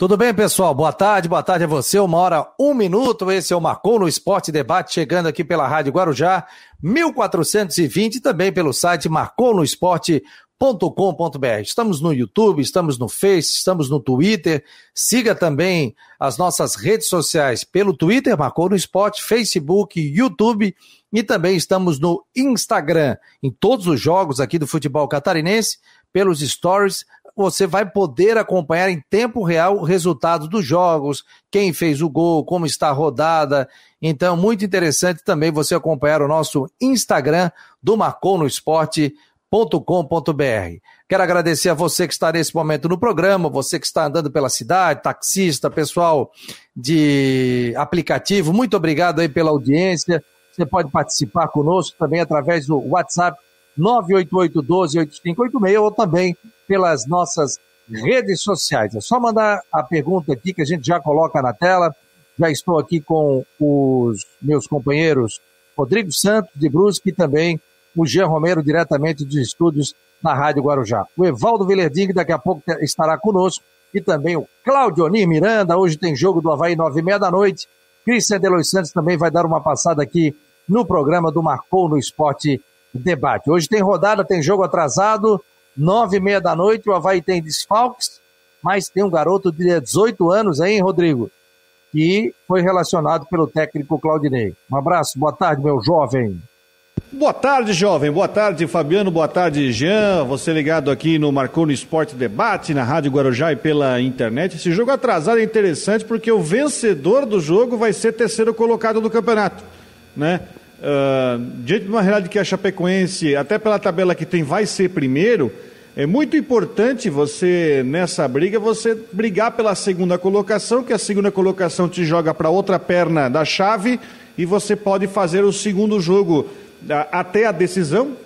Tudo bem, pessoal? Boa tarde, boa tarde a você. Uma hora, um minuto. Esse é o Marcou no Esporte Debate, chegando aqui pela Rádio Guarujá, 1420, e também pelo site marconosport.com.br. Estamos no YouTube, estamos no Face, estamos no Twitter. Siga também as nossas redes sociais pelo Twitter, Marcou no Esporte, Facebook, YouTube e também estamos no Instagram. Em todos os jogos aqui do futebol catarinense, pelos stories, você vai poder acompanhar em tempo real o resultado dos jogos, quem fez o gol, como está a rodada. Então, muito interessante também você acompanhar o nosso Instagram do marconosport.com.br. Quero agradecer a você que está nesse momento no programa, você que está andando pela cidade, taxista, pessoal de aplicativo, muito obrigado aí pela audiência. Você pode participar conosco também através do WhatsApp 988 12 8586 ou também pelas nossas redes sociais. É só mandar a pergunta aqui que a gente já coloca na tela. Já estou aqui com os meus companheiros Rodrigo Santos de Brusque e também o Jean Romero, diretamente dos estúdios na Rádio Guarujá. O Evaldo Vilerding daqui a pouco estará conosco e também o Claudio Onir Miranda. Hoje tem jogo do Havaí, nove e meia da noite. Cristian Delois Santos também vai dar uma passada aqui no programa do Marcou no Esporte Debate. Hoje tem rodada, tem jogo atrasado nove e meia da noite, o Havaí tem desfalques, mas tem um garoto de 18 anos hein, Rodrigo? Que foi relacionado pelo técnico Claudinei. Um abraço, boa tarde, meu jovem. Boa tarde, jovem. Boa tarde, Fabiano. Boa tarde, Jean. Você ligado aqui no Marcou no Esporte Debate, na Rádio Guarujá e pela internet. Esse jogo atrasado é interessante porque o vencedor do jogo vai ser terceiro colocado do campeonato, né? Uh, diante de uma realidade que a Chapecoense, até pela tabela que tem, vai ser primeiro, é muito importante você, nessa briga, você brigar pela segunda colocação, que a segunda colocação te joga para outra perna da chave e você pode fazer o segundo jogo até a decisão,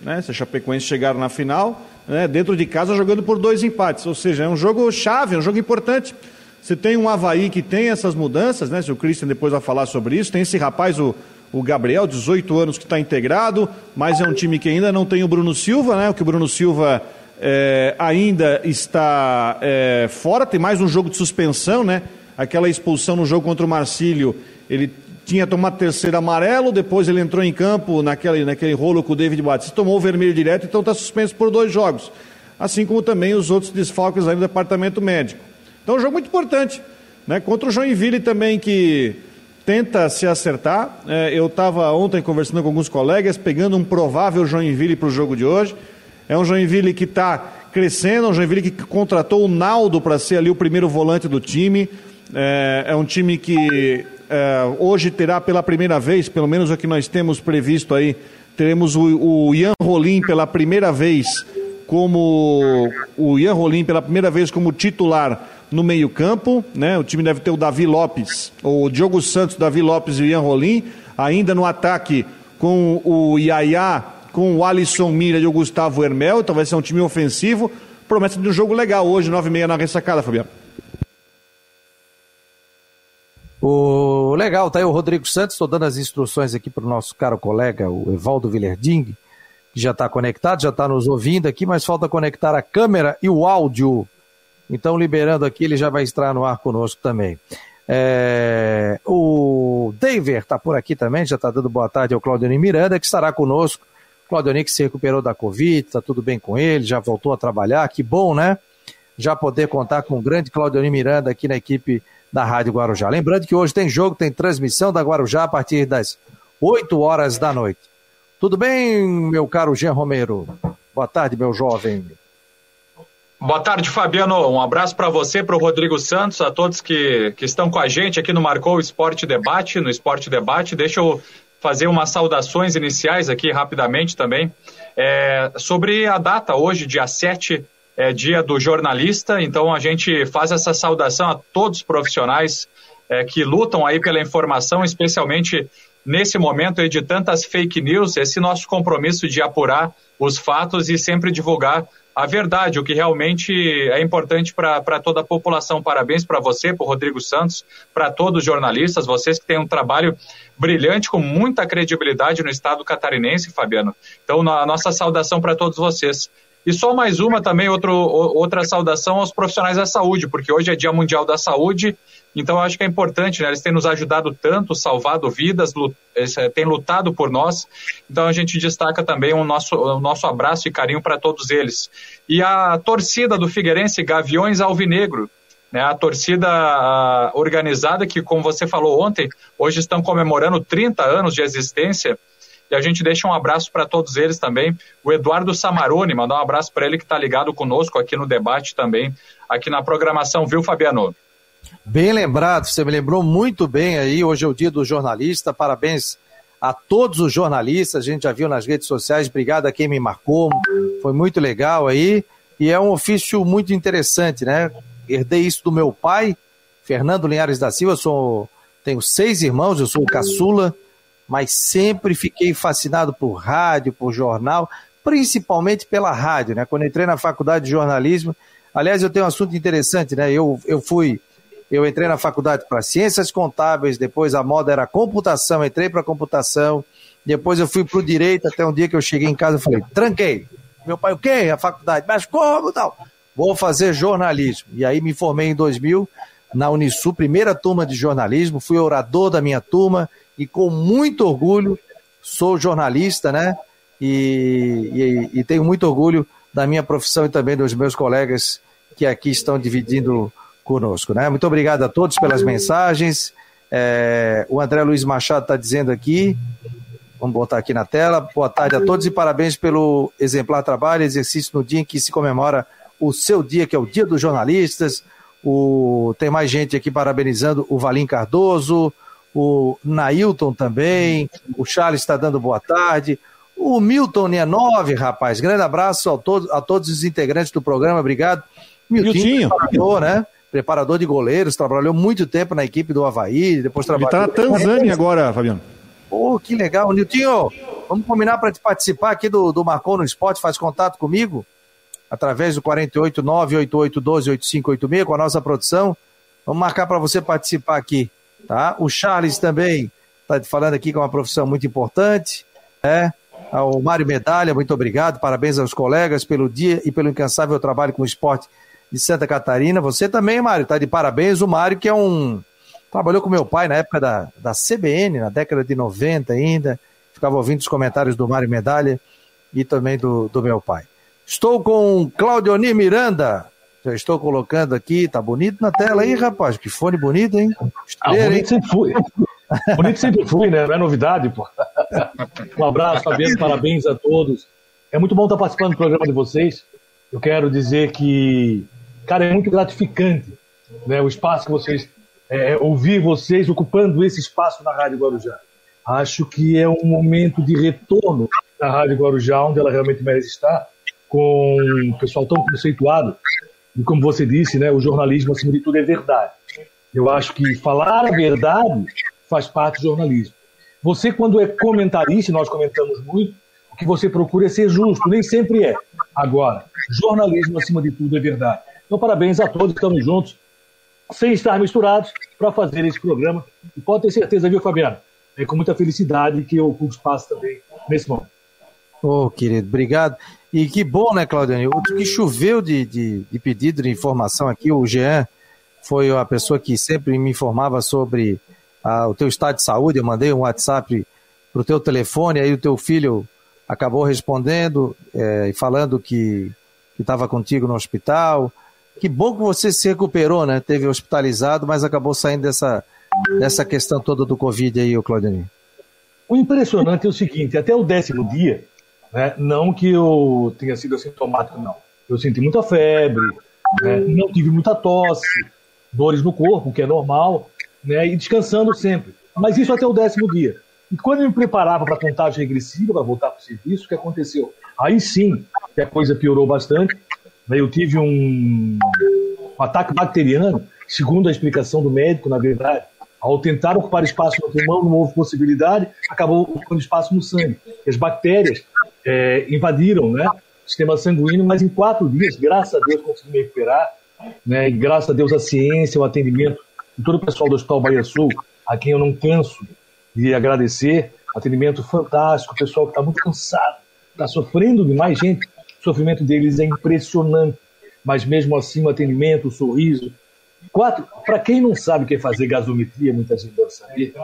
né? Se a Chapecoense chegar na final, né? dentro de casa jogando por dois empates. Ou seja, é um jogo chave, é um jogo importante. Você tem um Havaí que tem essas mudanças, né? Se o Christian depois vai falar sobre isso, tem esse rapaz, o o Gabriel, 18 anos, que está integrado, mas é um time que ainda não tem o Bruno Silva, né? O que o Bruno Silva é, ainda está é, fora, tem mais um jogo de suspensão, né? Aquela expulsão no jogo contra o Marcílio, ele tinha tomado terceiro amarelo, depois ele entrou em campo naquele, naquele rolo com o David Batista, tomou o vermelho direto, então está suspenso por dois jogos. Assim como também os outros desfalques aí do departamento médico. Então, um jogo muito importante. Né? Contra o Joinville também, que tenta se acertar. É, eu estava ontem conversando com alguns colegas, pegando um provável Joinville para o jogo de hoje. É um Joinville que está crescendo, um Joinville que contratou o Naldo para ser ali o primeiro volante do time. É, é um time que é, hoje terá pela primeira vez, pelo menos o que nós temos previsto aí, teremos o, o Ian Rolim pela primeira vez como o Ian Rolim pela primeira vez como titular no meio-campo, né? O time deve ter o Davi Lopes, o Diogo Santos, Davi Lopes e o Ian Rolim. Ainda no ataque com o Yaya, com o Alisson Mira e o Gustavo Hermel. Então vai ser um time ofensivo. Promessa de um jogo legal hoje, 9h30 na ressacada, Fabiano. O legal, tá aí o Rodrigo Santos, estou dando as instruções aqui para o nosso caro colega, o Evaldo Villarding, que já está conectado, já está nos ouvindo aqui, mas falta conectar a câmera e o áudio então, liberando aqui, ele já vai estar no ar conosco também. É, o David está por aqui também, já está dando boa tarde ao Claudionir Miranda, que estará conosco. Claudionir que se recuperou da Covid, está tudo bem com ele, já voltou a trabalhar, que bom, né? Já poder contar com o grande Claudionir Miranda aqui na equipe da Rádio Guarujá. Lembrando que hoje tem jogo, tem transmissão da Guarujá a partir das 8 horas da noite. Tudo bem, meu caro Jean Romero? Boa tarde, meu jovem. Boa tarde, Fabiano. Um abraço para você, para o Rodrigo Santos, a todos que, que estão com a gente aqui no Marcou Esporte Debate, no Esporte Debate. Deixa eu fazer umas saudações iniciais aqui rapidamente também. É, sobre a data, hoje, dia 7, é dia do jornalista, então a gente faz essa saudação a todos os profissionais é, que lutam aí pela informação, especialmente nesse momento aí de tantas fake news, esse nosso compromisso de apurar os fatos e sempre divulgar a verdade, o que realmente é importante para toda a população. Parabéns para você, para Rodrigo Santos, para todos os jornalistas, vocês que têm um trabalho brilhante, com muita credibilidade no estado catarinense, Fabiano. Então, a nossa saudação para todos vocês. E só mais uma também, outro, outra saudação aos profissionais da saúde, porque hoje é Dia Mundial da Saúde, então eu acho que é importante, né? Eles têm nos ajudado tanto, salvado vidas, eh, têm lutado por nós, então a gente destaca também o nosso, o nosso abraço e carinho para todos eles. E a torcida do Figueirense, Gaviões Alvinegro, né, a torcida organizada que, como você falou ontem, hoje estão comemorando 30 anos de existência, e a gente deixa um abraço para todos eles também. O Eduardo Samarone, mandar um abraço para ele que está ligado conosco aqui no debate também, aqui na programação, viu, Fabiano? Bem lembrado, você me lembrou muito bem aí. Hoje é o dia do jornalista. Parabéns a todos os jornalistas. A gente já viu nas redes sociais. Obrigado a quem me marcou. Foi muito legal aí. E é um ofício muito interessante, né? Herdei isso do meu pai, Fernando Linhares da Silva. Sou, tenho seis irmãos, eu sou o caçula mas sempre fiquei fascinado por rádio, por jornal, principalmente pela rádio, né? Quando entrei na faculdade de jornalismo, aliás, eu tenho um assunto interessante, né? Eu, eu fui, eu entrei na faculdade para ciências contábeis, depois a moda era computação, entrei para computação, depois eu fui para o direito, até um dia que eu cheguei em casa e falei, tranquei. Meu pai, o quê? A faculdade, mas como tal? Vou fazer jornalismo. E aí me formei em 2000 na Unisul, primeira turma de jornalismo, fui orador da minha turma, e com muito orgulho sou jornalista, né? E, e, e, tenho muito orgulho da minha profissão e também dos meus colegas que aqui estão dividindo conosco, né? Muito obrigado a todos pelas mensagens. É, o André Luiz Machado está dizendo aqui, vamos botar aqui na tela. Boa tarde a todos e parabéns pelo exemplar trabalho, exercício no dia em que se comemora o seu dia, que é o Dia dos Jornalistas. O, tem mais gente aqui parabenizando o Valim Cardoso, o Nailton também, o Charles está dando boa tarde, o Milton Nenove, rapaz, grande abraço a todos, a todos os integrantes do programa, obrigado. Miltinho, preparador, né? Preparador de goleiros, trabalhou muito tempo na equipe do Havaí, depois trabalhou... Ele está na Tanzânia agora, Fabiano. Pô, que legal. Niltinho, vamos combinar para participar aqui do, do Marcou no Esporte, faz contato comigo, através do 48 98812 8586 com a nossa produção. Vamos marcar para você participar aqui. Tá? O Charles também está falando aqui que é uma profissão muito importante. Né? O Mário Medalha, muito obrigado. Parabéns aos colegas pelo dia e pelo incansável trabalho com o esporte de Santa Catarina. Você também, Mário, está de parabéns. O Mário, que é um. Trabalhou com meu pai na época da, da CBN, na década de 90 ainda. Ficava ouvindo os comentários do Mário Medalha e também do, do meu pai. Estou com Claudioni Miranda, já estou colocando aqui, tá bonito na tela aí, rapaz. Que fone bonito, hein? Ah, bonito hein? sempre fui. bonito sempre fui, né? Não é novidade, pô. Um abraço, Fabiano, parabéns a todos. É muito bom estar participando do programa de vocês. Eu quero dizer que, cara, é muito gratificante né, o espaço que vocês. É, é ouvir vocês ocupando esse espaço na Rádio Guarujá. Acho que é um momento de retorno da Rádio Guarujá, onde ela realmente merece estar, com um pessoal tão conceituado e como você disse, né, o jornalismo, acima de tudo, é verdade. Eu acho que falar a verdade faz parte do jornalismo. Você, quando é comentarista, nós comentamos muito, o que você procura é ser justo, nem sempre é. Agora, jornalismo, acima de tudo, é verdade. Então, parabéns a todos, estamos juntos, sem estar misturados, para fazer esse programa. E pode ter certeza, viu, Fabiano? É com muita felicidade que eu ocupo espaço também nesse momento. Ô, oh, querido, obrigado. E que bom, né, Claudiane? O que choveu de, de, de, pedido de informação aqui, o Jean foi a pessoa que sempre me informava sobre ah, o teu estado de saúde. Eu mandei um WhatsApp para o teu telefone, aí o teu filho acabou respondendo é, e falando que estava contigo no hospital. Que bom que você se recuperou, né? Teve hospitalizado, mas acabou saindo dessa, dessa questão toda do Covid aí, o. O impressionante é o seguinte, até o décimo dia, né? Não que eu tenha sido assintomático, não. Eu senti muita febre, né? não tive muita tosse, dores no corpo, que é normal, né? e descansando sempre. Mas isso até o décimo dia. E quando eu me preparava para a contagem regressiva, para voltar para o serviço, o que aconteceu? Aí sim, a coisa piorou bastante. Né? Eu tive um, um ataque bacteriano, segundo a explicação do médico, na verdade. Ao tentar ocupar espaço no pulmão, não houve possibilidade, acabou ocupando espaço no sangue. As bactérias é, invadiram né, o sistema sanguíneo, mas em quatro dias, graças a Deus, consegui me recuperar. Né, graças a Deus, a ciência, o atendimento de todo o pessoal do Hospital Bahia Sul, a quem eu não canso de agradecer. Atendimento fantástico, o pessoal que está muito cansado, está sofrendo demais, gente. sofrimento deles é impressionante, mas mesmo assim o atendimento, o sorriso. Quatro, para quem não sabe o que é fazer gasometria, muita gente deve saber,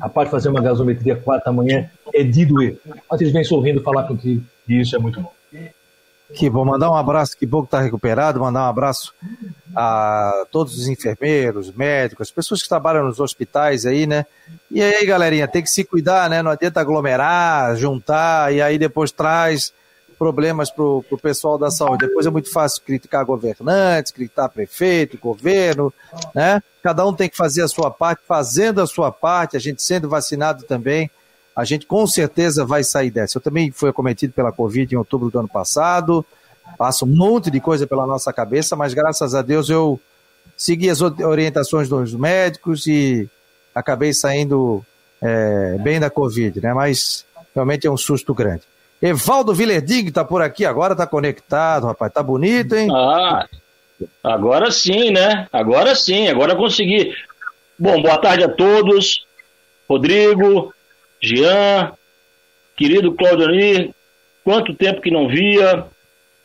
a parte de fazer uma gasometria quatro da manhã é de doer. Mas eles vêm sorrindo falar contigo e isso é muito bom. Que bom, mandar um abraço, que bom que está recuperado, mandar um abraço a todos os enfermeiros, médicos, as pessoas que trabalham nos hospitais aí, né? E aí, galerinha, tem que se cuidar, né? Não adianta aglomerar, juntar e aí depois traz problemas para o pessoal da saúde. Depois é muito fácil criticar governantes, criticar prefeito, governo, né? Cada um tem que fazer a sua parte, fazendo a sua parte, a gente sendo vacinado também, a gente com certeza vai sair dessa. Eu também fui acometido pela Covid em outubro do ano passado, passa um monte de coisa pela nossa cabeça, mas graças a Deus eu segui as orientações dos médicos e acabei saindo é, bem da Covid, né? Mas realmente é um susto grande. Evaldo Villerdig está por aqui agora, está conectado, rapaz, tá bonito, hein? Ah, agora sim, né? Agora sim, agora consegui. Bom, boa tarde a todos. Rodrigo, Jean, querido Claudio quanto tempo que não via,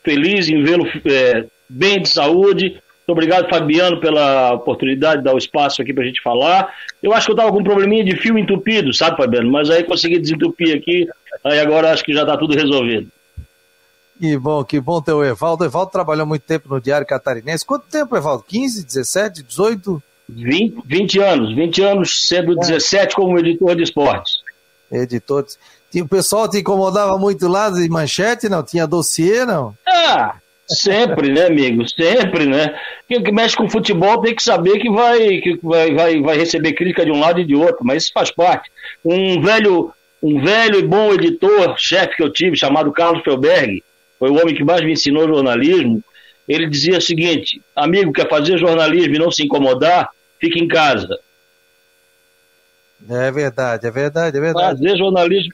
feliz em vê-lo é, bem de saúde. Muito obrigado, Fabiano, pela oportunidade de dar o espaço aqui para a gente falar. Eu acho que eu estava com um probleminha de fio entupido, sabe, Fabiano? Mas aí consegui desentupir aqui, aí agora acho que já está tudo resolvido. Que bom, que bom ter o Evaldo. O Evaldo trabalhou muito tempo no Diário Catarinense. Quanto tempo, Evaldo? 15, 17, 18? 20, 20 anos. 20 anos, sendo é. 17 como editor de esportes editores. O pessoal te incomodava muito lá de manchete, não? Tinha dossiê, não? Ah, sempre, né, amigo? Sempre, né? Quem que mexe com futebol tem que saber que vai, que vai, vai, vai receber crítica de um lado e de outro, mas isso faz parte. Um velho, um velho e bom editor, chefe que eu tive, chamado Carlos Felberg, foi o homem que mais me ensinou jornalismo. Ele dizia o seguinte: amigo, quer fazer jornalismo e não se incomodar, fique em casa. É verdade, é verdade, é verdade. Fazer jornalismo,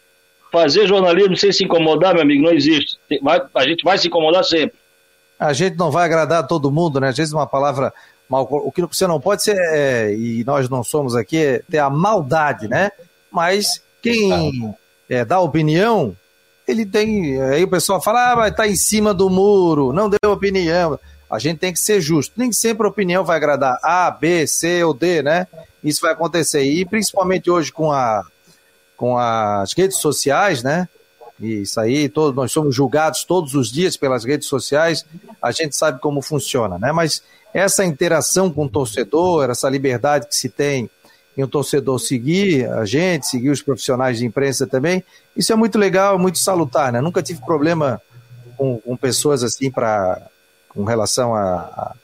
fazer jornalismo sem se incomodar, meu amigo, não existe. Vai, a gente vai se incomodar sempre. A gente não vai agradar todo mundo, né? Às vezes uma palavra mal. O que você não pode ser, é, e nós não somos aqui, é ter a maldade, né? Mas quem é, dá opinião, ele tem. Aí o pessoal fala, ah, estar tá em cima do muro, não deu opinião. A gente tem que ser justo. Nem sempre a opinião vai agradar A, B, C ou D, né? Isso vai acontecer. E principalmente hoje com, a, com as redes sociais, né? Isso aí, todos, nós somos julgados todos os dias pelas redes sociais, a gente sabe como funciona, né? Mas essa interação com o torcedor, essa liberdade que se tem em um torcedor seguir a gente, seguir os profissionais de imprensa também, isso é muito legal, muito salutar, né? Nunca tive problema com, com pessoas assim para com relação a,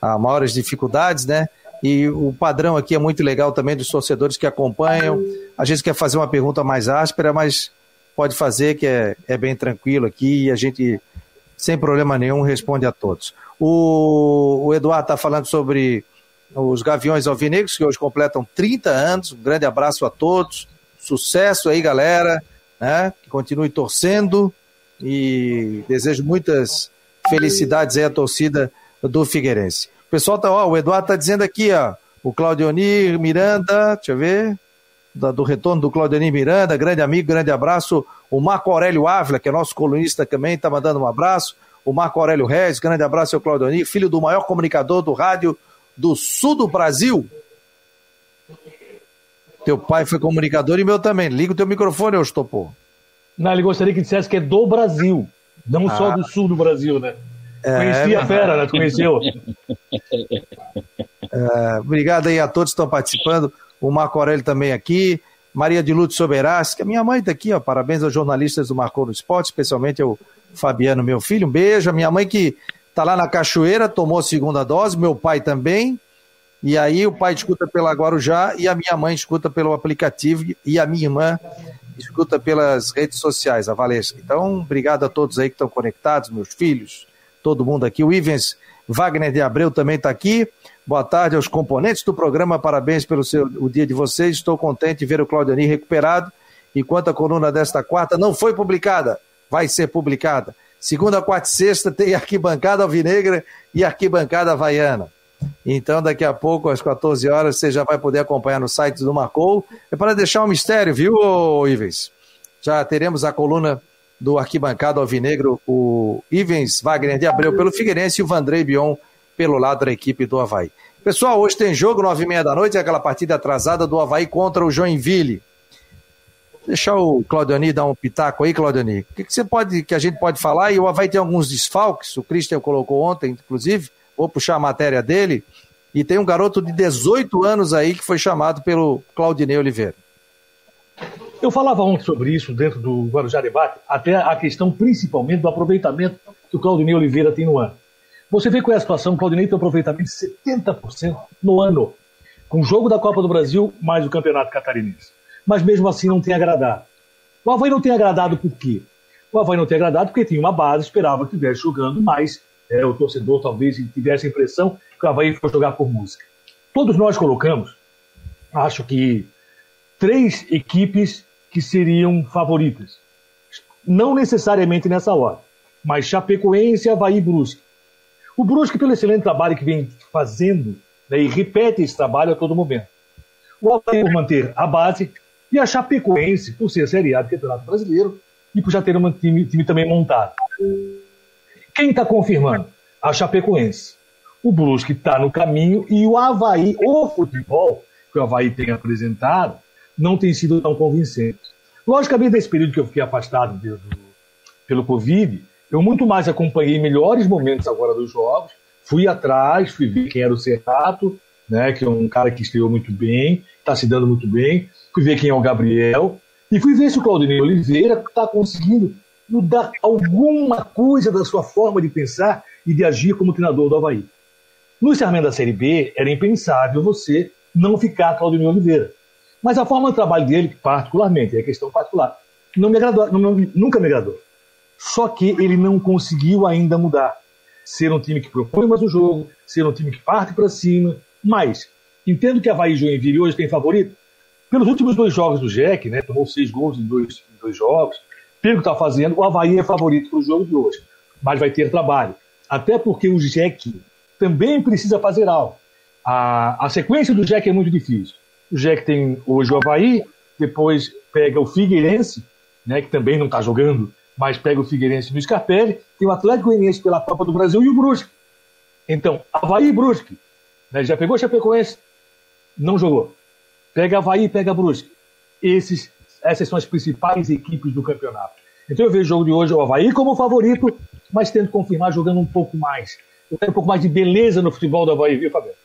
a, a maiores dificuldades, né? E o padrão aqui é muito legal também dos torcedores que acompanham. A gente quer fazer uma pergunta mais áspera, mas pode fazer, que é, é bem tranquilo aqui e a gente, sem problema nenhum, responde a todos. O, o Eduardo está falando sobre os Gaviões Alvinegros, que hoje completam 30 anos. Um grande abraço a todos. Sucesso aí, galera. Né? Que continue torcendo e desejo muitas felicidades aí à torcida do Figueirense. O pessoal tá, ó, o Eduardo tá dizendo aqui, ó, o Claudionir Miranda, deixa eu ver, da, do retorno do Claudionir Miranda, grande amigo, grande abraço. O Marco Aurélio Ávila, que é nosso colunista também, tá mandando um abraço. O Marco Aurélio Reis, grande abraço ao Claudionir, filho do maior comunicador do rádio do sul do Brasil. Teu pai foi comunicador e meu também. Liga o teu microfone, Ostopô. Não, ele gostaria que dissesse que é do Brasil, não ah. só do sul do Brasil, né? É, Conheci a fera, né? Tu conheceu? É, obrigado aí a todos que estão participando. O Marco Aurélio também aqui. Maria de Lúcio a minha mãe está aqui, ó. Parabéns aos jornalistas do Marcou no Esporte, especialmente ao Fabiano, meu filho. Um beijo. A minha mãe que está lá na Cachoeira, tomou a segunda dose, meu pai também. E aí o pai escuta pela Guarujá e a minha mãe escuta pelo aplicativo e a minha irmã escuta pelas redes sociais, a Valesca. Então, obrigado a todos aí que estão conectados, meus filhos, todo mundo aqui. O Ivens Wagner de Abreu também está aqui. Boa tarde aos componentes do programa, parabéns pelo seu, o dia de vocês. Estou contente de ver o Claudiani recuperado. Enquanto a coluna desta quarta não foi publicada, vai ser publicada. Segunda, quarta e sexta tem arquibancada alvinegra e arquibancada havaiana. Então, daqui a pouco, às 14 horas, você já vai poder acompanhar no site do Marcou. É para deixar um mistério, viu, Ivens? Já teremos a coluna do arquibancado alvinegro, o Ivens Wagner de Abreu pelo Figueirense e o Vandrei Bion pelo lado da equipe do Havaí. Pessoal, hoje tem jogo, nove e meia da noite, aquela partida atrasada do Havaí contra o Joinville. Deixa o Claudioni dar um pitaco aí, Claudioni. O que, que, você pode, que a gente pode falar? E o Havaí tem alguns desfalques, o Christian colocou ontem, inclusive, vou puxar a matéria dele. E tem um garoto de 18 anos aí que foi chamado pelo Claudinei Oliveira. Eu falava ontem sobre isso dentro do Guarujá Debate, até a questão principalmente do aproveitamento que o Claudinei Oliveira tem no ano. Você vê qual é a situação, o Claudinei tem um aproveitamento de 70% no ano, com o jogo da Copa do Brasil mais o Campeonato Catarinense. Mas mesmo assim não tem agradado. O Havaí não tem agradado por quê? O Havaí não tem agradado porque tinha uma base, esperava que estivesse jogando mais. É, o torcedor talvez tivesse a impressão que o Havaí foi jogar por música. Todos nós colocamos, acho que, três equipes que seriam favoritas. Não necessariamente nessa hora, mas Chapecoense, Havaí e Brusque. O Brusque, pelo excelente trabalho que vem fazendo, né, e repete esse trabalho a todo momento. O Havaí por manter a base, e a Chapecoense, por ser Série A do Campeonato Brasileiro, e por já ter um time, time também montado. Quem está confirmando? A Chapecoense. O Brusque está no caminho e o Havaí, o futebol que o Havaí tem apresentado, não tem sido tão convincente. Logicamente, nesse período que eu fiquei afastado de, do, pelo Covid, eu muito mais acompanhei melhores momentos agora dos jogos, fui atrás, fui ver quem era o Serrato, né, que é um cara que estreou muito bem, está se dando muito bem, fui ver quem é o Gabriel, e fui ver se o Claudinei Oliveira está conseguindo mudar alguma coisa da sua forma de pensar e de agir como treinador do Havaí. No encerramento da Série B, era impensável você não ficar Claudinei Oliveira. Mas a forma de trabalho dele, particularmente, é questão particular, não me agradou, não, nunca me agradou. Só que ele não conseguiu ainda mudar. Ser um time que propõe mais o jogo, ser um time que parte para cima. Mas, entendo que Havaí Joinville hoje tem favorito. Pelos últimos dois jogos do Jack, né, tomou seis gols em dois, em dois jogos, pelo que está fazendo, o Havaí é favorito para o jogo de hoje. Mas vai ter trabalho. Até porque o Jack também precisa fazer algo. A, a sequência do Jack é muito difícil. O Jack tem hoje o Havaí, depois pega o Figueirense, né, que também não está jogando, mas pega o Figueirense no Scarpelli, tem o Atlético Goianiense pela Copa do Brasil e o Brusque. Então, Havaí e Brusque. Né, já pegou o Chapecoense? Não jogou. Pega Havaí, pega Brusque. Esses, essas são as principais equipes do campeonato. Então eu vejo o jogo de hoje o Havaí como favorito, mas tento confirmar jogando um pouco mais. Eu quero um pouco mais de beleza no futebol do Havaí, viu, Fabiano?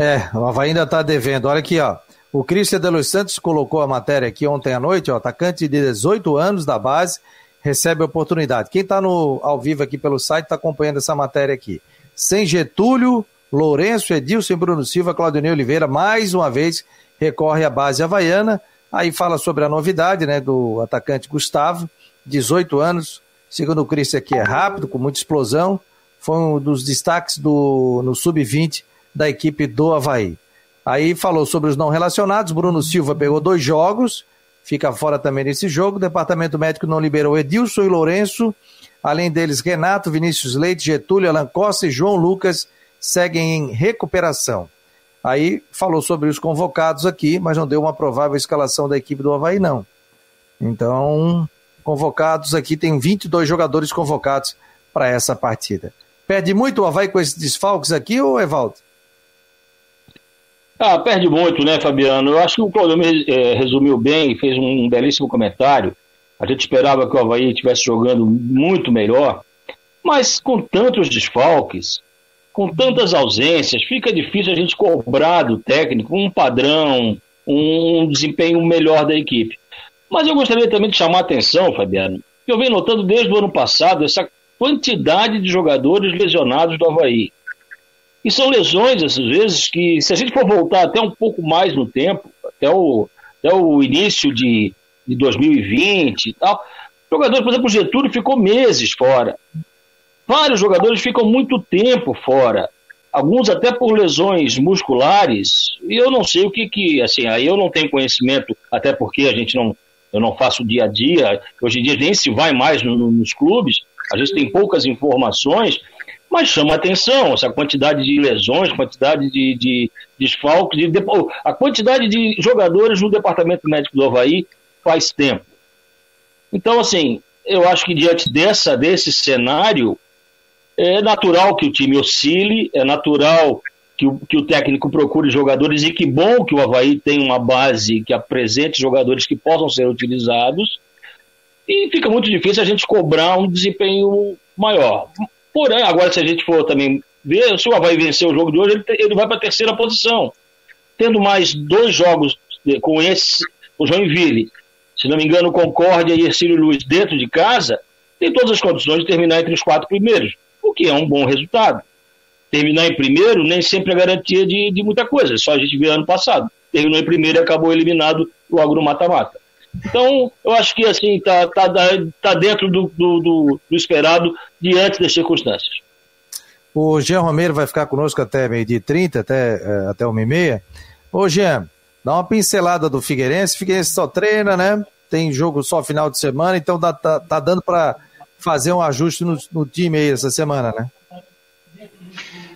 É, o Havaí ainda está devendo. Olha aqui, ó. O Cristian de Los Santos colocou a matéria aqui ontem à noite, ó, atacante de 18 anos da base, recebe oportunidade. Quem está ao vivo aqui pelo site está acompanhando essa matéria aqui. Sem Getúlio, Lourenço, Edilson, Bruno Silva, Claudinei Oliveira, mais uma vez recorre à base havaiana. Aí fala sobre a novidade, né, do atacante Gustavo, 18 anos. Segundo o Cristian aqui é rápido, com muita explosão. Foi um dos destaques do, no Sub-20 da equipe do Havaí. Aí falou sobre os não relacionados. Bruno Silva pegou dois jogos, fica fora também desse jogo. O departamento médico não liberou Edilson e Lourenço. Além deles, Renato, Vinícius Leite, Getúlio, Alan Costa e João Lucas seguem em recuperação. Aí falou sobre os convocados aqui, mas não deu uma provável escalação da equipe do Havaí, não. Então, convocados aqui, tem 22 jogadores convocados para essa partida. Perde muito o Havaí com esses desfalques aqui, ou Evaldo? Ah, perde muito, né, Fabiano? Eu acho que o Claudio é, resumiu bem, fez um belíssimo comentário. A gente esperava que o Havaí estivesse jogando muito melhor, mas com tantos desfalques, com tantas ausências, fica difícil a gente cobrar do técnico um padrão, um desempenho melhor da equipe. Mas eu gostaria também de chamar a atenção, Fabiano, que eu venho notando desde o ano passado essa quantidade de jogadores lesionados do Havaí. E são lesões, às vezes, que se a gente for voltar até um pouco mais no tempo, até o, até o início de, de 2020 e tal, jogador, por exemplo, o Getúlio ficou meses fora. Vários jogadores ficam muito tempo fora. Alguns até por lesões musculares. E eu não sei o que que, assim, aí eu não tenho conhecimento, até porque a gente não, eu não faço dia a dia. Hoje em dia nem se vai mais no, no, nos clubes. Às vezes tem poucas informações, mas chama atenção essa quantidade de lesões, quantidade de, de desfalques, de, de, a quantidade de jogadores no departamento médico do Havaí faz tempo. Então, assim, eu acho que diante dessa, desse cenário, é natural que o time oscile, é natural que o, que o técnico procure jogadores e que bom que o Havaí tem uma base que apresente jogadores que possam ser utilizados. E fica muito difícil a gente cobrar um desempenho maior. Porém, agora, se a gente for também ver, se o Havaí vencer o jogo de hoje, ele, ele vai para a terceira posição. Tendo mais dois jogos com esse, o Joinville, se não me engano, Concórdia e Ercílio Luiz dentro de casa, tem todas as condições de terminar entre os quatro primeiros, o que é um bom resultado. Terminar em primeiro nem sempre é garantia de, de muita coisa, só a gente viu ano passado. Terminou em primeiro e acabou eliminado logo no mata-mata. Então, eu acho que assim, está tá, tá dentro do, do, do, do esperado diante das circunstâncias. O Jean Romero vai ficar conosco até meio-dia e 30, até, eh, até uma meia. Ô, Jean, dá uma pincelada do Figueirense. Figueirense só treina, né? Tem jogo só final de semana, então dá, tá, tá dando para fazer um ajuste no, no time aí essa semana, né?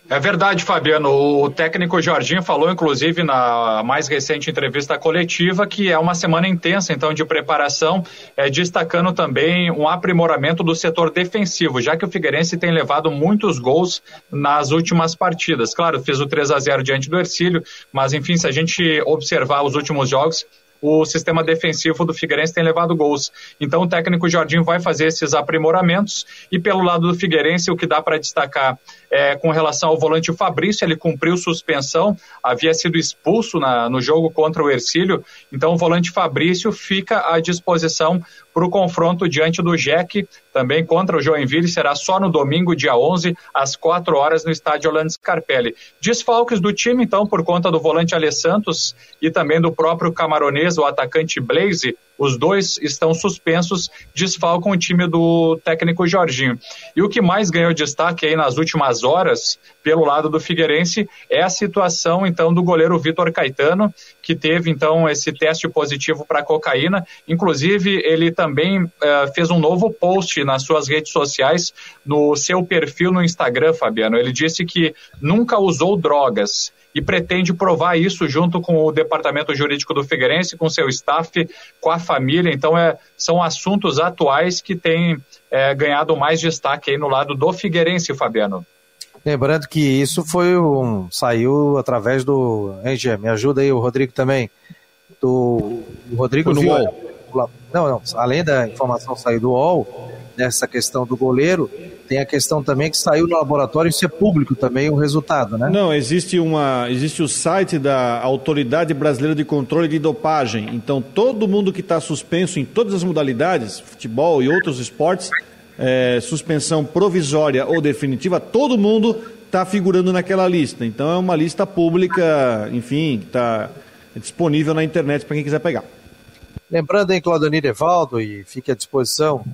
É verdade, Fabiano. O técnico Jorginho falou, inclusive, na mais recente entrevista coletiva, que é uma semana intensa, então, de preparação, é, destacando também um aprimoramento do setor defensivo, já que o Figueirense tem levado muitos gols nas últimas partidas. Claro, fez o 3 a 0 diante do Ercílio, mas, enfim, se a gente observar os últimos jogos, o sistema defensivo do Figueirense tem levado gols. Então o técnico Jorginho vai fazer esses aprimoramentos e pelo lado do Figueirense o que dá para destacar é, com relação ao volante Fabrício, ele cumpriu suspensão, havia sido expulso na, no jogo contra o Ercílio, então o volante Fabrício fica à disposição para o confronto diante do Jack, também contra o Joinville, será só no domingo, dia 11, às 4 horas, no estádio Orlando Scarpelli. Desfalques do time, então, por conta do volante Ale Santos e também do próprio camaronês, o atacante Blaze, os dois estão suspensos, desfalcam o time do técnico Jorginho. E o que mais ganhou destaque aí nas últimas horas, pelo lado do Figueirense, é a situação então do goleiro Vitor Caetano, que teve então esse teste positivo para cocaína. Inclusive, ele também uh, fez um novo post nas suas redes sociais, no seu perfil no Instagram, Fabiano. Ele disse que nunca usou drogas e pretende provar isso junto com o departamento jurídico do Figueirense, com seu staff, com a família. Então, é, são assuntos atuais que têm é, ganhado mais destaque aí no lado do Figueirense, Fabiano. Lembrando que isso foi um. saiu através do. Hein, Gê, me ajuda aí, o Rodrigo também. Do o Rodrigo no UOL. Não, não. Além da informação sair do UOL, nessa questão do goleiro, tem a questão também que saiu no laboratório, isso é público também o resultado, né? Não, existe, uma, existe o site da Autoridade Brasileira de Controle de Dopagem. Então, todo mundo que está suspenso em todas as modalidades, futebol e outros esportes, é, suspensão provisória ou definitiva, todo mundo está figurando naquela lista. Então, é uma lista pública, enfim, que está disponível na internet para quem quiser pegar. Lembrando, hein, Claudionir Evaldo, e fique à disposição,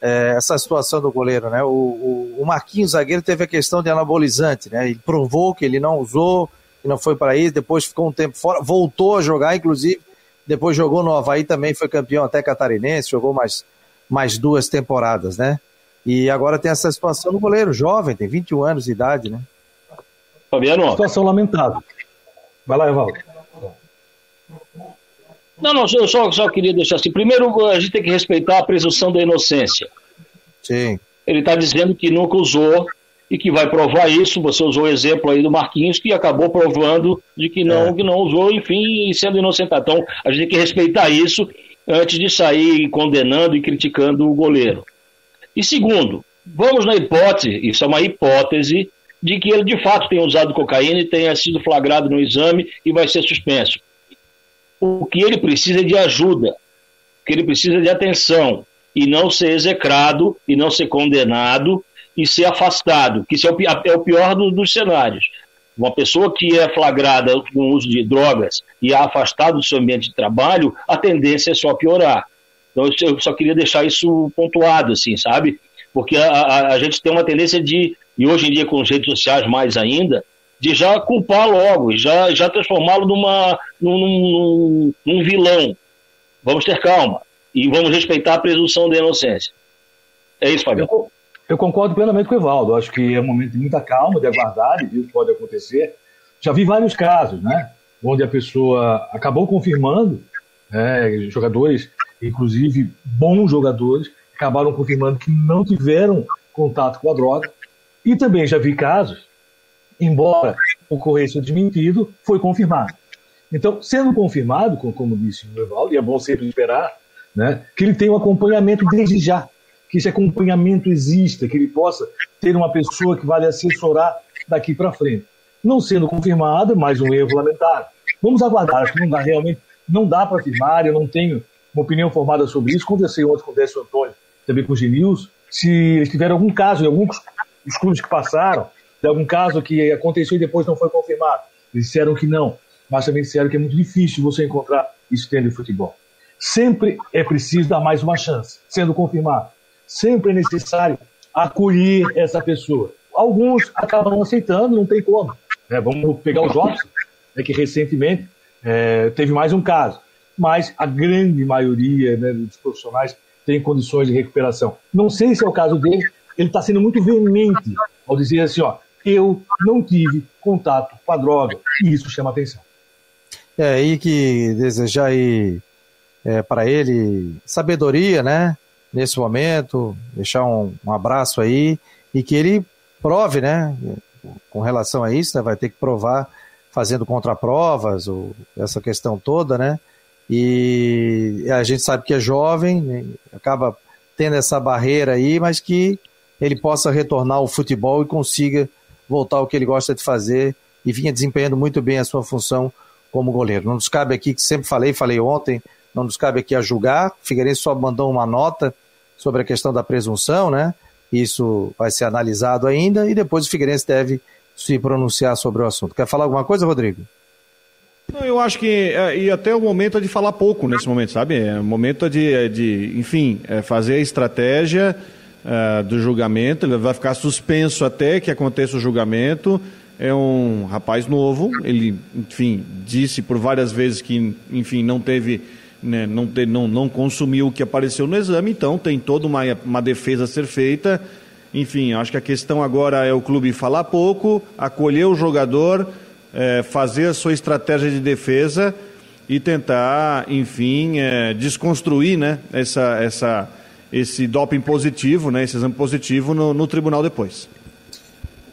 é, essa situação do goleiro, né? O, o, o, Marquinhos zagueiro teve a questão de anabolizante, né? Ele provou que ele não usou, que não foi para isso, depois ficou um tempo fora, voltou a jogar, inclusive, depois jogou no Havaí também, foi campeão até catarinense, jogou mais, mais duas temporadas, né? E agora tem essa situação do goleiro, jovem, tem 21 anos de idade, né? Fabiano. Situação lamentável. Vai lá, Evaldo. Não, não, eu só, só queria deixar assim. Primeiro, a gente tem que respeitar a presunção da inocência. Sim. Ele está dizendo que nunca usou e que vai provar isso. Você usou o exemplo aí do Marquinhos, que acabou provando de que não, é. que não usou, enfim, sendo inocentado. Então, a gente tem que respeitar isso antes de sair condenando e criticando o goleiro. E segundo, vamos na hipótese, isso é uma hipótese, de que ele de fato tenha usado cocaína e tenha sido flagrado no exame e vai ser suspenso o que ele precisa é de ajuda, o que ele precisa é de atenção, e não ser execrado, e não ser condenado, e ser afastado, que isso é o, é o pior do, dos cenários. Uma pessoa que é flagrada com o uso de drogas e é afastada do seu ambiente de trabalho, a tendência é só piorar. Então eu só queria deixar isso pontuado, assim, sabe? Porque a, a, a gente tem uma tendência de, e hoje em dia com as redes sociais mais ainda, de já culpar logo, já, já transformá-lo numa, num, num, num, vilão. Vamos ter calma e vamos respeitar a presunção da inocência. É isso, Fabiano. Eu, eu concordo plenamente com o Evaldo. Acho que é um momento de muita calma, de aguardar e ver o que pode acontecer. Já vi vários casos, né? Onde a pessoa acabou confirmando, né, jogadores inclusive bons jogadores, acabaram confirmando que não tiveram contato com a droga. E também já vi casos, embora ocorresse o desmentido, foi confirmado. Então, sendo confirmado, como disse o Evaldo, e é bom sempre esperar, né, que ele tenha um acompanhamento desde já, que esse acompanhamento exista, que ele possa ter uma pessoa que vai lhe assessorar daqui para frente. Não sendo confirmado, mais um erro lamentável. Vamos aguardar, acho que não dá realmente, não dá para afirmar, eu não tenho uma opinião formada sobre isso. Conversei ontem com o Décio Antônio, também com o Genils, se eles tiveram algum caso em alguns dos clubes que passaram, de algum caso que aconteceu e depois não foi confirmado. Eles disseram que não, mas também disseram que é muito difícil você encontrar isso dentro de futebol. Sempre é preciso dar mais uma chance, sendo confirmado. Sempre é necessário acolher essa pessoa. Alguns acabam aceitando, não tem como. É, vamos pegar o Jobson, né, que recentemente é, teve mais um caso. Mas a grande maioria né, dos profissionais tem condições de recuperação. Não sei se é o caso dele, ele está sendo muito veemente ao dizer assim, ó, eu não tive contato com a droga, e isso chama atenção. É aí que desejar aí é, para ele sabedoria, né? Nesse momento, deixar um, um, abraço aí e que ele prove, né? Com relação a isso, né, vai ter que provar fazendo contraprovas, ou essa questão toda, né? E a gente sabe que é jovem, né? acaba tendo essa barreira aí, mas que ele possa retornar ao futebol e consiga voltar ao que ele gosta de fazer e vinha desempenhando muito bem a sua função como goleiro. Não nos cabe aqui, que sempre falei, falei ontem, não nos cabe aqui a julgar. Figueirense só mandou uma nota sobre a questão da presunção, né? Isso vai ser analisado ainda e depois o Figueirense deve se pronunciar sobre o assunto. Quer falar alguma coisa, Rodrigo? Não, eu acho que é, e até o momento é de falar pouco nesse momento, sabe? É o momento de, é de enfim, é fazer a estratégia uh, do julgamento. Ele vai ficar suspenso até que aconteça o julgamento é um rapaz novo, ele, enfim, disse por várias vezes que, enfim, não teve, né, não, te, não, não consumiu o que apareceu no exame, então tem toda uma, uma defesa a ser feita. Enfim, acho que a questão agora é o clube falar pouco, acolher o jogador, é, fazer a sua estratégia de defesa e tentar, enfim, é, desconstruir né, essa, essa, esse doping positivo, né, esse exame positivo no, no tribunal depois.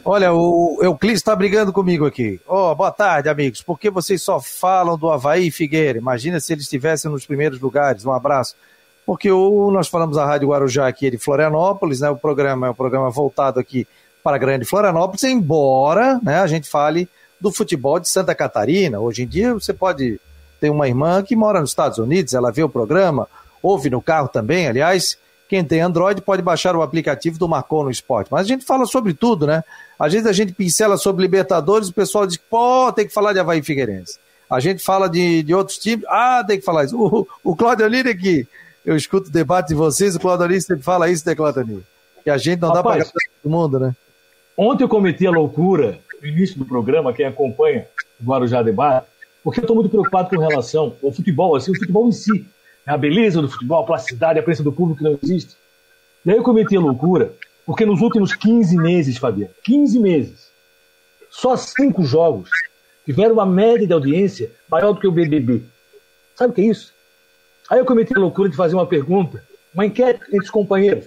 Olha, o Euclides está brigando comigo aqui. Oh, boa tarde, amigos. Por que vocês só falam do Havaí e Figueira? Imagina se eles estivessem nos primeiros lugares. Um abraço. Porque o, nós falamos a Rádio Guarujá aqui de Florianópolis, né? O programa é um programa voltado aqui para a Grande Florianópolis, embora né, a gente fale do futebol de Santa Catarina. Hoje em dia você pode ter uma irmã que mora nos Estados Unidos, ela vê o programa, ouve no carro também, aliás. Quem tem Android pode baixar o aplicativo do Marcou no Esporte. Mas a gente fala sobre tudo, né? Às vezes a gente pincela sobre Libertadores, o pessoal diz, pô, tem que falar de Havaí Figueirense. A gente fala de, de outros times, ah, tem que falar isso. O, o Claudio Lira aqui, eu escuto o debate de vocês, o Claudio Lira sempre fala isso, né, Claudio Lira? Que a gente não Rapaz, dá para todo mundo, né? Ontem eu cometi a loucura, no início do programa, quem acompanha o Guarujá Debate, porque eu estou muito preocupado com relação ao futebol, assim, o futebol em si. A beleza do futebol, a plasticidade, a presença do público que não existe. E aí eu cometi a loucura porque nos últimos 15 meses, Fabiano, 15 meses, só cinco jogos tiveram uma média de audiência maior do que o BBB. Sabe o que é isso? Aí eu cometi a loucura de fazer uma pergunta, uma enquete entre os companheiros.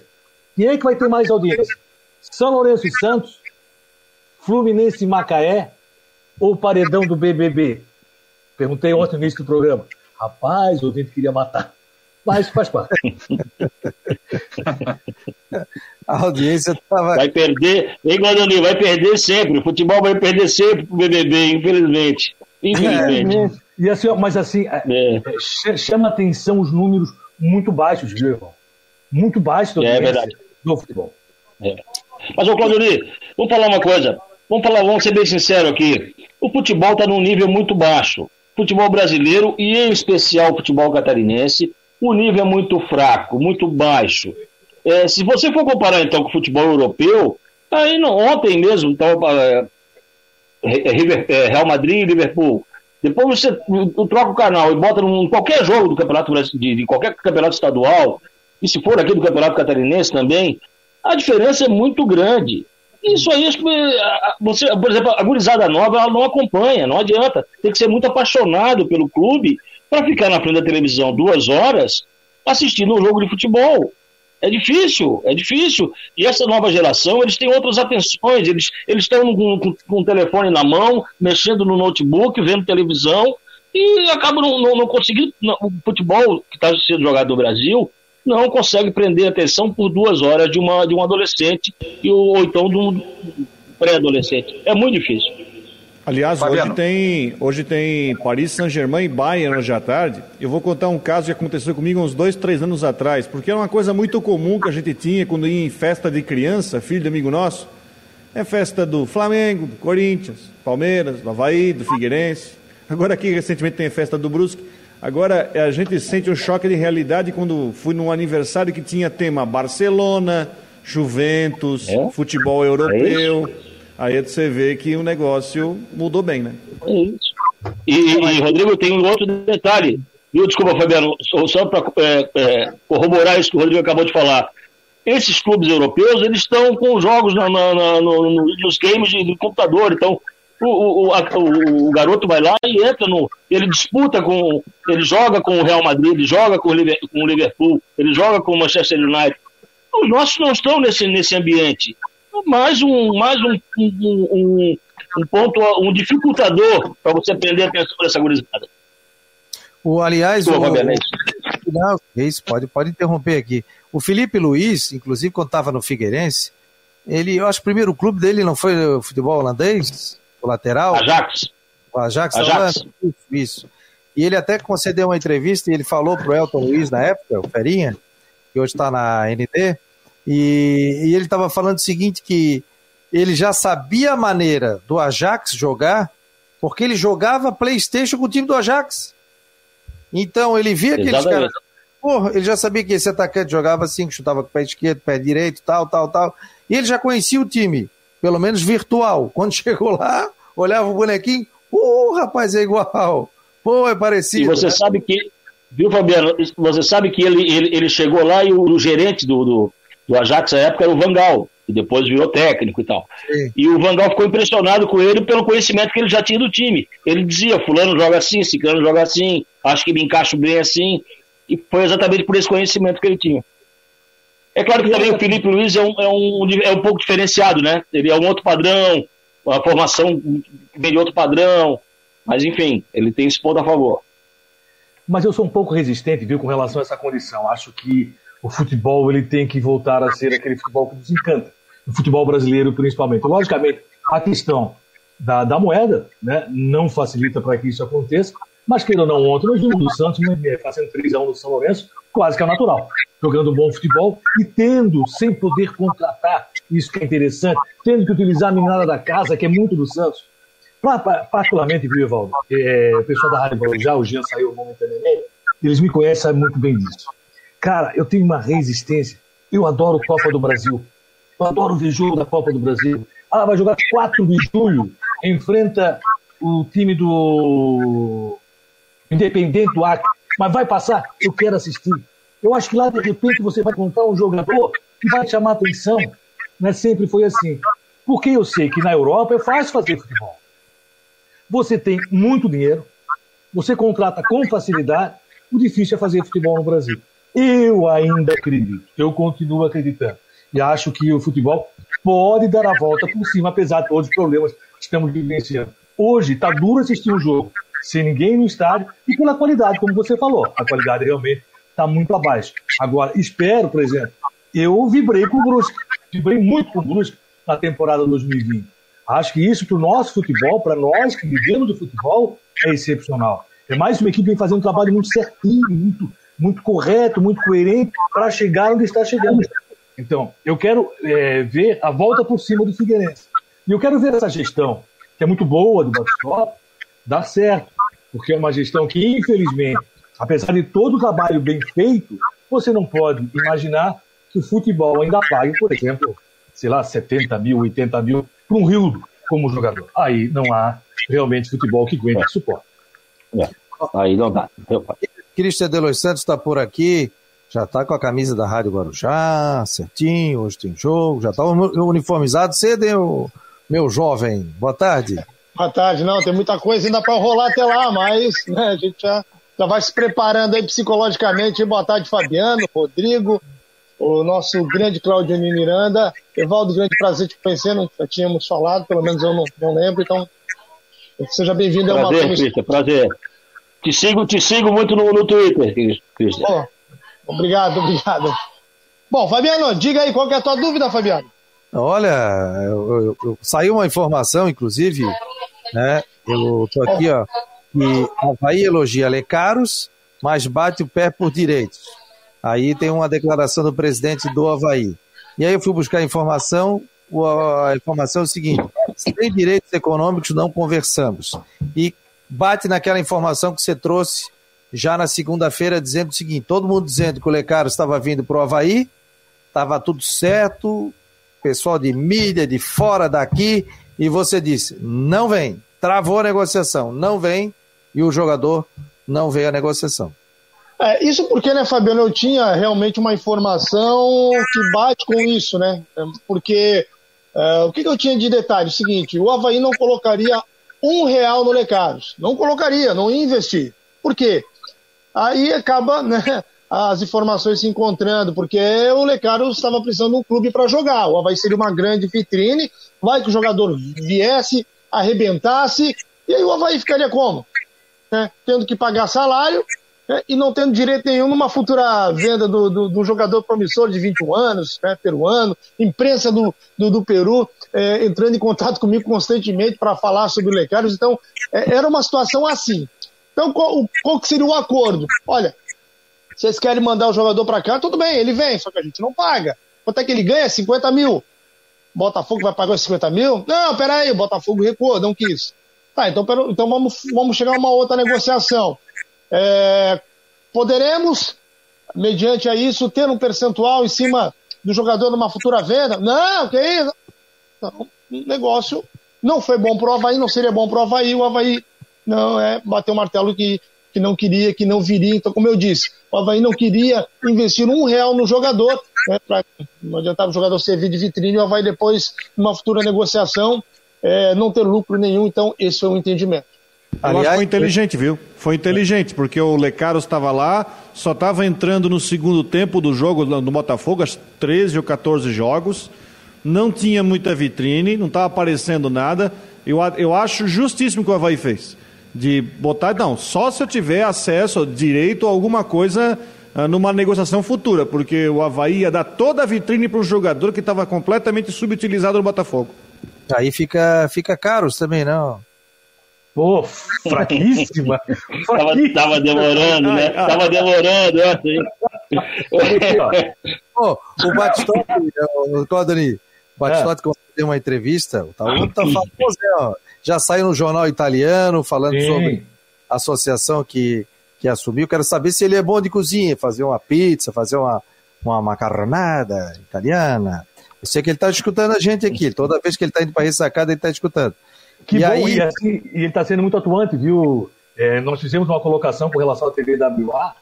Quem é que vai ter mais audiência? São Lourenço e Santos? Fluminense e Macaé? Ou Paredão do BBB? Perguntei ontem no início do programa. Rapaz, o ouvinte queria matar mas faz parte. a audiência estava. Vai perder, hein, Guadalupe? Vai perder sempre. O futebol vai perder sempre pro BBB, infelizmente. Infelizmente. É, e assim, mas assim, é. é. chama atenção os números muito baixos, viu, irmão? Muito baixos do, é verdade. do futebol. É. Mas, ô Claudio vamos falar uma coisa. Vamos falar, vamos ser bem sinceros aqui. O futebol está num nível muito baixo. Futebol brasileiro e, em especial, o futebol catarinense o nível é muito fraco, muito baixo. É, se você for comparar então com o futebol europeu, aí não, ontem mesmo então, é, é, Real Madrid e Liverpool. Depois você troca o canal e bota em qualquer jogo do campeonato de, de qualquer campeonato estadual, e se for aqui do campeonato catarinense também, a diferença é muito grande. Isso aí, acho que você, por exemplo, a gurizada nova ela não acompanha, não adianta. Tem que ser muito apaixonado pelo clube para ficar na frente da televisão duas horas assistindo um jogo de futebol. É difícil, é difícil. E essa nova geração, eles têm outras atenções, eles, estão com, com, com o telefone na mão, mexendo no notebook, vendo televisão, e acabam não, não, não conseguindo. Não, o futebol que está sendo jogado no Brasil não consegue prender a atenção por duas horas de, uma, de um adolescente e, ou então de um pré-adolescente. É muito difícil. Aliás, hoje tem, hoje tem Paris Saint-Germain e Bayern hoje à tarde. Eu vou contar um caso que aconteceu comigo uns dois, três anos atrás, porque era uma coisa muito comum que a gente tinha quando ia em festa de criança, filho de amigo nosso. É festa do Flamengo, do Corinthians, Palmeiras, do Havaí, do Figueirense. Agora aqui recentemente tem a festa do Brusque. Agora a gente sente um choque de realidade quando fui num aniversário que tinha tema Barcelona, Juventus, é? futebol europeu. É aí você vê que o negócio mudou bem, né? É isso. E, e Rodrigo, tem um outro detalhe. Viu? Desculpa, Fabiano, só para é, é, corroborar isso que o Rodrigo acabou de falar. Esses clubes europeus, eles estão com jogos na, na, na, no, nos games de, de computador, então o, o, a, o, garoto vai lá e entra no. Ele disputa com. Ele joga com o Real Madrid, ele joga com o, com o Liverpool, ele joga com o Manchester United. Os nossos não estão nesse, nesse ambiente mais um, mais um, um, um, um ponto, um dificultador para você aprender a atenção dessa gurizada. O, aliás, o, não, isso, pode, pode interromper aqui. O Felipe Luiz, inclusive, quando estava no Figueirense, ele, eu acho que o primeiro clube dele não foi o futebol holandês, o lateral? Ajax. O Ajax, Ajax. Holanda, isso. E ele até concedeu uma entrevista e ele falou pro Elton Luiz na época, o Ferinha, que hoje está na ND, e, e ele estava falando o seguinte, que ele já sabia a maneira do Ajax jogar, porque ele jogava Playstation com o time do Ajax. Então ele via aqueles caras. Porra, ele já sabia que esse atacante jogava assim, que chutava com o pé esquerdo, pé direito, tal, tal, tal. E ele já conhecia o time, pelo menos virtual. Quando chegou lá, olhava o bonequinho, pô, rapaz, é igual. Pô, é parecido. E você né? sabe que, viu, Fabiano? Você sabe que ele, ele, ele chegou lá e o, o gerente do, do, do Ajax na época era o Vangal, que depois virou técnico e tal. Sim. E o Vangal ficou impressionado com ele pelo conhecimento que ele já tinha do time. Ele dizia, fulano joga assim, ciclano joga assim, acho que me encaixo bem assim. E foi exatamente por esse conhecimento que ele tinha. É claro que também o Felipe Luiz é um, é um, é um pouco diferenciado, né? Ele é um outro padrão, uma formação vem de outro padrão, mas enfim, ele tem esse ponto a favor. Mas eu sou um pouco resistente, viu, com relação a essa condição. Acho que o futebol ele tem que voltar a ser aquele futebol que nos encanta, o futebol brasileiro principalmente. Logicamente, a questão da, da moeda né, não facilita para que isso aconteça, mas queira ou não, ontem o Santos né, fazendo 3x1 no São Lourenço, quase que é natural, jogando bom futebol e tendo, sem poder contratar, isso que é interessante, tendo que utilizar a meninada da casa, que é muito do Santos. Particularmente, viu, Evaldo? É, o pessoal da Rádio já, o Jean saiu momentaneamente, eles me conhecem, sabem muito bem disso. Cara, eu tenho uma resistência. Eu adoro Copa do Brasil. Eu adoro ver jogo da Copa do Brasil. Ah, vai jogar 4 de julho, enfrenta o time do Independente do Acre, mas vai passar? Eu quero assistir. Eu acho que lá, de repente, você vai encontrar um jogador que vai chamar atenção. Mas sempre foi assim. Porque eu sei que na Europa é fácil fazer futebol. Você tem muito dinheiro, você contrata com facilidade, o difícil é fazer futebol no Brasil. Eu ainda acredito, eu continuo acreditando. E acho que o futebol pode dar a volta por cima, apesar de todos os problemas que estamos vivenciando. Hoje está duro assistir um jogo sem ninguém no estádio e pela qualidade, como você falou. A qualidade realmente está muito abaixo. Agora, espero, por exemplo, eu vibrei com o Brusque, vibrei muito com o Brusque na temporada 2020. Acho que isso para o nosso futebol, para nós que vivemos do futebol, é excepcional. É mais uma equipe que vem fazendo um trabalho muito certinho, muito muito correto, muito coerente para chegar onde está chegando. Então, eu quero é, ver a volta por cima do Figueirense. E eu quero ver essa gestão, que é muito boa do Batistop, dar certo. Porque é uma gestão que, infelizmente, apesar de todo o trabalho bem feito, você não pode imaginar que o futebol ainda pague, por exemplo, sei lá, 70 mil, 80 mil para um Rio como jogador. Aí não há realmente futebol que aguente é. suporte. É. Aí não dá. Cristian de Los Santos está por aqui, já está com a camisa da Rádio Guarujá, certinho, hoje tem jogo, já está uniformizado cedo, hein, meu jovem? Boa tarde. Boa tarde, não, tem muita coisa ainda para rolar até lá, mas né, a gente já já vai se preparando aí psicologicamente. Boa tarde, Fabiano, Rodrigo, o nosso grande Claudio Miranda. Evaldo, grande prazer te conhecer, não já tínhamos falado, pelo menos eu não, não lembro, então seja bem-vindo. Prazer, Cristian, prazer. Te sigo, te sigo muito no, no Twitter, Cristian. Oh, obrigado, obrigado. Bom, Fabiano, diga aí qual é a tua dúvida, Fabiano. Olha, eu, eu, eu, saiu uma informação, inclusive, né? Eu tô aqui, ó, que Havaí elogia Lecaros, mas bate o pé por direitos. Aí tem uma declaração do presidente do Havaí. E aí eu fui buscar informação, a informação é o seguinte: sem direitos econômicos não conversamos. E bate naquela informação que você trouxe já na segunda-feira, dizendo o seguinte: todo mundo dizendo que o Lecaros estava vindo para o Havaí, estava tudo certo, pessoal de mídia, de fora daqui, e você disse: não vem. Travou a negociação, não vem, e o jogador não veio à negociação. É, isso porque, né, Fabiano, eu tinha realmente uma informação que bate com isso, né? É, porque é, o que, que, eu tinha de detalhe? O seguinte, o Havaí não colocaria um real no Lecaros. Não colocaria, não ia investir. Por quê? Aí acaba, né, as informações se encontrando, porque o Lecaros estava precisando de um clube para jogar. O Havaí seria uma grande vitrine, vai que o jogador viesse, arrebentasse, e aí o Havaí ficaria como? né, tendo que pagar salário né, e não tendo direito nenhum numa futura venda do, do, do jogador promissor de 21 anos, né, peruano, imprensa do, do, do Peru é, entrando em contato comigo constantemente para falar sobre o Lecários. Então, é, era uma situação assim. Então, qual, qual que seria o acordo? Olha, vocês querem mandar o jogador para cá, tudo bem, ele vem, só que a gente não paga. Quanto é que ele ganha? 50 mil. Botafogo vai pagar os 50 mil? Não, peraí, o Botafogo recuou, não quis. Tá, então, então vamos, vamos chegar a uma outra negociação. É, poderemos, mediante a isso, ter um percentual em cima do jogador numa futura venda? Não, que isso? Não, o negócio não foi bom pro Havaí, não seria bom pro Havaí, o Havaí não é bateu o martelo que, que não queria, que não viria. Então, como eu disse, o Havaí não queria investir um real no jogador, né, pra, não adiantava o jogador servir de vitrine, o Havaí depois, numa futura negociação, é, não ter lucro nenhum, então esse foi o entendimento. Aliás, foi inteligente, viu? Foi inteligente, porque o Lecaros estava lá, só estava entrando no segundo tempo do jogo do Botafogo, às 13 ou 14 jogos, não tinha muita vitrine, não estava aparecendo nada. Eu, eu acho justíssimo o que o Havaí fez. De botar, não, só se eu tiver acesso, direito a alguma coisa uh, numa negociação futura, porque o Havaí ia dar toda a vitrine para um jogador que estava completamente subutilizado no Botafogo. Aí fica, fica caros também, não? Pô, fraquíssima. fraquíssima. Tava, tava demorando, né? Tava demorando, assim. Pô, o Batistotti, o Claudani, o Batistotti, quando deu uma entrevista, o Taúdo tá famoso, né, ó, já saiu no jornal italiano falando Sim. sobre a associação que, que assumiu. Quero saber se ele é bom de cozinha, fazer uma pizza, fazer uma, uma macarronada italiana. Eu sei que ele está escutando a gente aqui. Toda vez que ele está indo para ressacada, ele está escutando. Que e bom, aí... e, assim, e ele está sendo muito atuante, viu? É, nós fizemos uma colocação com relação à TVWA,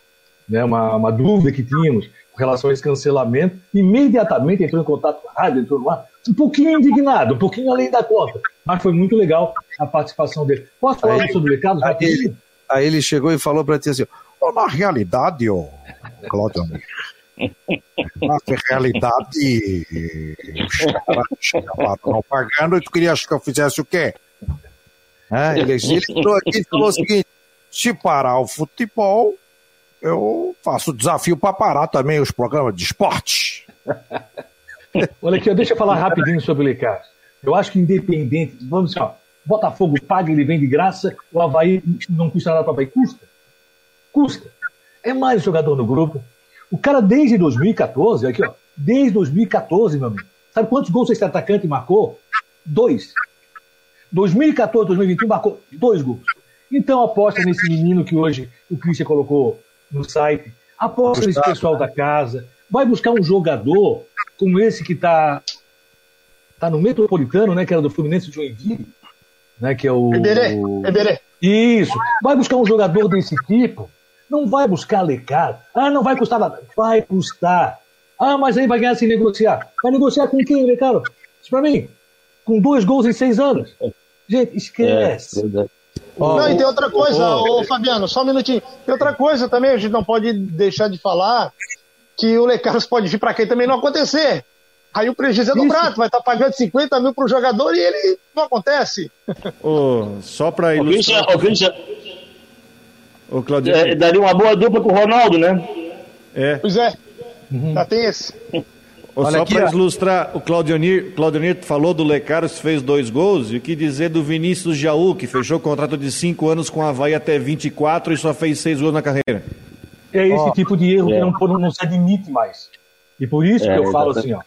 né, uma, uma dúvida que tínhamos com relação a esse cancelamento. Imediatamente entrou em contato com a rádio, entrou no ar, um pouquinho indignado, um pouquinho além da conta. Mas foi muito legal a participação dele. Posso falar aí, sobre o recado? Aí ele, aí ele chegou e falou para ti assim: oh, na realidade, oh, Cláudio, na realidade, os caras não pagando e tu querias que eu fizesse o quê? É, ele, ele entrou aqui e falou o seguinte: se parar o futebol, eu faço desafio para parar também os programas de esporte. Olha aqui, deixa eu falar rapidinho sobre o Lecas. Eu acho que independente, vamos assim, ó, Botafogo paga, ele vem de graça, o Havaí não custa nada para o Havaí. Custa. Custa. É mais jogador no grupo, o cara, desde 2014, aqui, ó, desde 2014, meu amigo, sabe quantos gols esse atacante marcou? Dois. 2014, 2021, marcou dois gols. Então aposta nesse menino que hoje o Christian colocou no site, aposta nesse pessoal da casa, vai buscar um jogador como esse que está tá no Metropolitano, né, que era do Fluminense de Joinville, né, que é o... Eberê, Eberê. Isso, vai buscar um jogador desse tipo, não vai buscar lecar. Ah, não vai custar nada. Vai custar. Ah, mas aí vai ganhar sem negociar. Vai negociar com quem, Lecaro? Isso pra mim. Com dois gols em seis anos. Gente, esquece. É, Não, e tem outra coisa, ô, Fabiano, só um minutinho. Tem outra coisa também, a gente não pode deixar de falar que o Lecaros pode vir para quem também não acontecer. Aí o prejuízo é dobrado, vai estar tá pagando 50 mil para o jogador e ele não acontece. Oh, só para ilustrar. O Christian, o Claudio. É, daria uma boa dupla com o Ronaldo, né? É. Pois é, uhum. já tem esse. Olha só para ilustrar, o Claudionir, Claudionir falou do Lecaros que fez dois gols, e o que dizer do Vinícius Jaú, que fechou contrato de cinco anos com a Havaí até 24 e só fez seis gols na carreira. É esse oh, tipo de erro é. que não, não se admite mais. E por isso é, que eu falo assim, ó,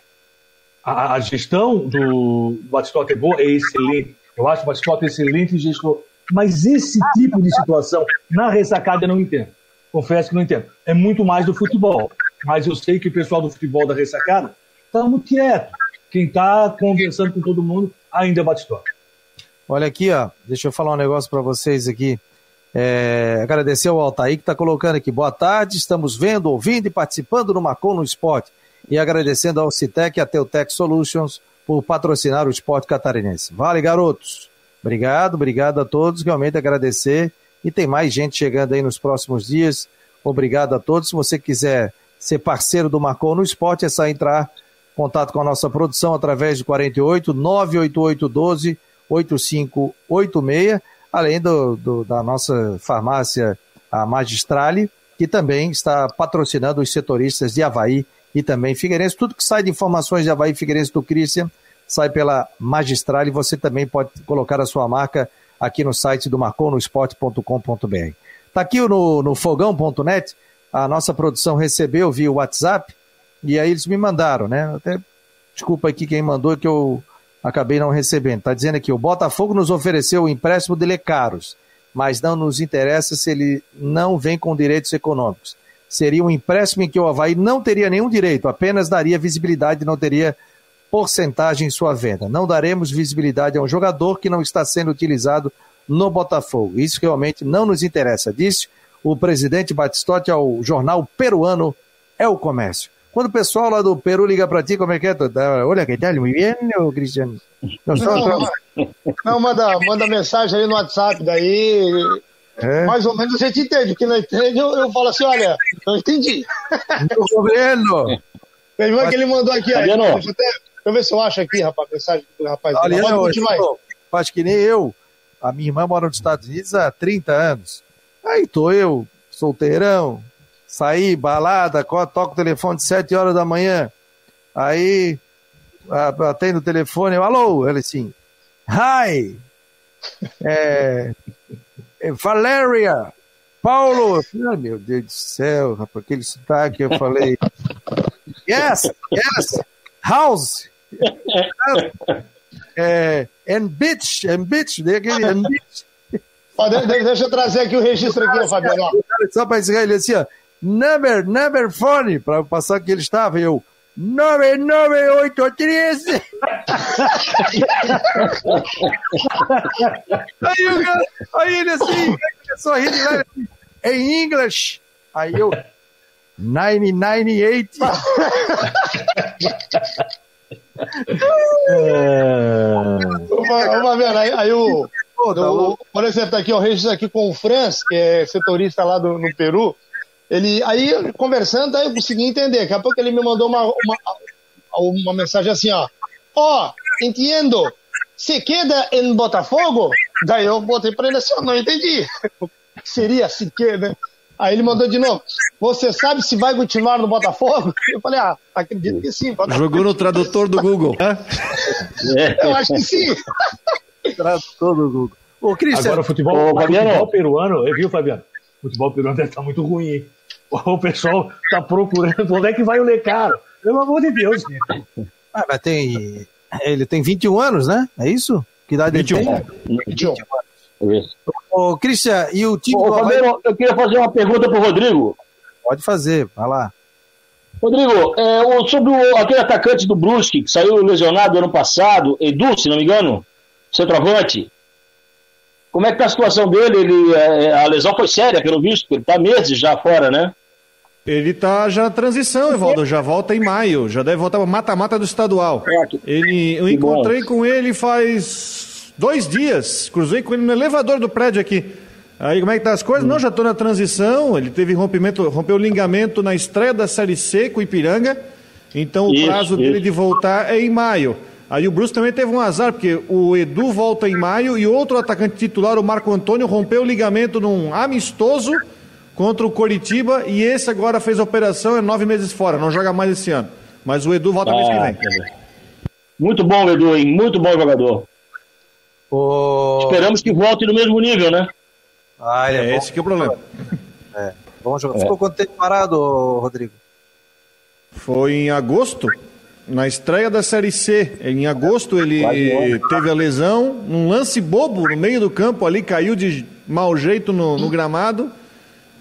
a, a gestão do Batistote é boa, é excelente. Eu acho o Batistote excelente gestor. Mas esse tipo de situação, na ressacada, eu não entendo. Confesso que não entendo. É muito mais do futebol. Mas eu sei que o pessoal do futebol da ressacada está muito quieto. Quem está conversando com todo mundo ainda é Batistote. Olha aqui, ó. Deixa eu falar um negócio para vocês aqui. É, agradecer ao Altair que está colocando aqui. Boa tarde, estamos vendo, ouvindo e participando no Macon no Esporte. E agradecendo ao Citec e a Teutec Solutions por patrocinar o esporte catarinense. Vale, garotos. Obrigado, obrigado a todos. Realmente agradecer. E tem mais gente chegando aí nos próximos dias. Obrigado a todos. Se você quiser ser parceiro do Marcon no Esporte, é só entrar em contato com a nossa produção através de 48 988 12 8586, além do, do, da nossa farmácia, a Magistrale, que também está patrocinando os setoristas de Havaí e também Figueirense. Tudo que sai de informações de Havaí Figueirense do Christian sai pela Magistrale você também pode colocar a sua marca aqui no site do marconosport.com.br. Está aqui no, no fogão.net a nossa produção recebeu via WhatsApp e aí eles me mandaram, né? Até desculpa aqui quem mandou que eu acabei não recebendo. Está dizendo aqui: o Botafogo nos ofereceu o empréstimo de Lecaros, mas não nos interessa se ele não vem com direitos econômicos. Seria um empréstimo em que o Havaí não teria nenhum direito, apenas daria visibilidade e não teria porcentagem em sua venda. Não daremos visibilidade a um jogador que não está sendo utilizado no Botafogo. Isso realmente não nos interessa, disse o presidente Batistotti ao jornal peruano É o Comércio. Quando o pessoal lá do Peru liga para ti, como é que é? Olha, que tal? Muito bem, Cristiano? Não, não, manda, manda mensagem aí no WhatsApp, daí é. mais ou menos a gente entende. O que não entende, eu, eu falo assim, olha, não entendi. Meu governo! Tem uma que ele mandou aqui, aí, deixa, até, deixa eu ver se eu acho aqui, rapaz, mensagem do rapaz. Aliás, acho que nem eu. A minha irmã mora nos Estados Unidos há 30 anos. Aí tô eu, solteirão, saí, balada, toco o telefone de 7 horas da manhã. Aí atendo o telefone, eu, alô, ele assim, hi, é, é, Valéria, Paulo, meu Deus do céu, rapaz, aquele sotaque, eu falei, yes, yes, house, é, and bitch, and bitch, aquele and bitch, Deixa eu trazer aqui o registro aqui, Fabiano. Só para encerrar ele assim, ó. Number, number phone, para passar que ele estava, eu. 9983. aí, o cara, aí ele assim, começou a rir lá, em inglês. Aí eu. 998. é... Vamos ver, aí, aí o, do, por exemplo, tá aqui, o registro aqui com o Franz, que é setorista lá do, no Peru. Ele, aí, conversando, aí eu consegui entender. Daqui a pouco ele me mandou uma, uma, uma mensagem assim, ó. Ó, oh, entendo. Se queda em Botafogo? Daí eu botei pra ele assim, ó, não entendi. Seria se queda. Aí ele mandou de novo. Você sabe se vai continuar no Botafogo? Eu falei, ah, acredito que sim. Botafogo. Jogou no tradutor do Google. eu acho que sim. Tratou do Google. Ô, Cristian. Agora o futebol, Ô, o futebol peruano, viu, Fabiano? O futebol peruano deve estar muito ruim. O pessoal está procurando onde é que vai o Lecaro. Pelo amor de Deus. Ah, mas tem. Ele tem 21 anos, né? É isso? Que idade 21. ele tem? 21. 21 Ô, Cristian, e o time. Ô, do Fabiano, eu queria fazer uma pergunta para o Rodrigo. Pode fazer, vai lá. Rodrigo, é, sobre o, aquele atacante do Brusque que saiu lesionado ano passado, Edu, se não me engano, centroavante. Como é que tá a situação dele? Ele, é, a lesão foi séria, pelo visto, ele tá meses já fora, né? Ele tá já na transição, Evaldo, já volta em maio, já deve voltar para mata-mata do estadual. Ele, eu encontrei com ele faz dois dias. Cruzei com ele no elevador do prédio aqui. Aí como é que tá as coisas? Hum. Não, já estou na transição. Ele teve rompimento, rompeu o ligamento na estreia da Série C com Ipiranga. Então o isso, prazo isso. dele de voltar é em maio. Aí o Bruce também teve um azar, porque o Edu volta em maio e outro atacante titular, o Marco Antônio, rompeu o ligamento num amistoso contra o Coritiba e esse agora fez a operação, é nove meses fora, não joga mais esse ano. Mas o Edu volta ah, mês que vem. Muito bom, Edu, hein? Muito bom jogador. Esperamos que volte no mesmo nível, né? Ah, é, é esse que é o problema. É, bom jogador. É. Ficou quanto tempo parado, Rodrigo? Foi em agosto, na estreia da Série C. Em agosto ele teve a lesão, um lance bobo no meio do campo ali, caiu de mau jeito no, no gramado.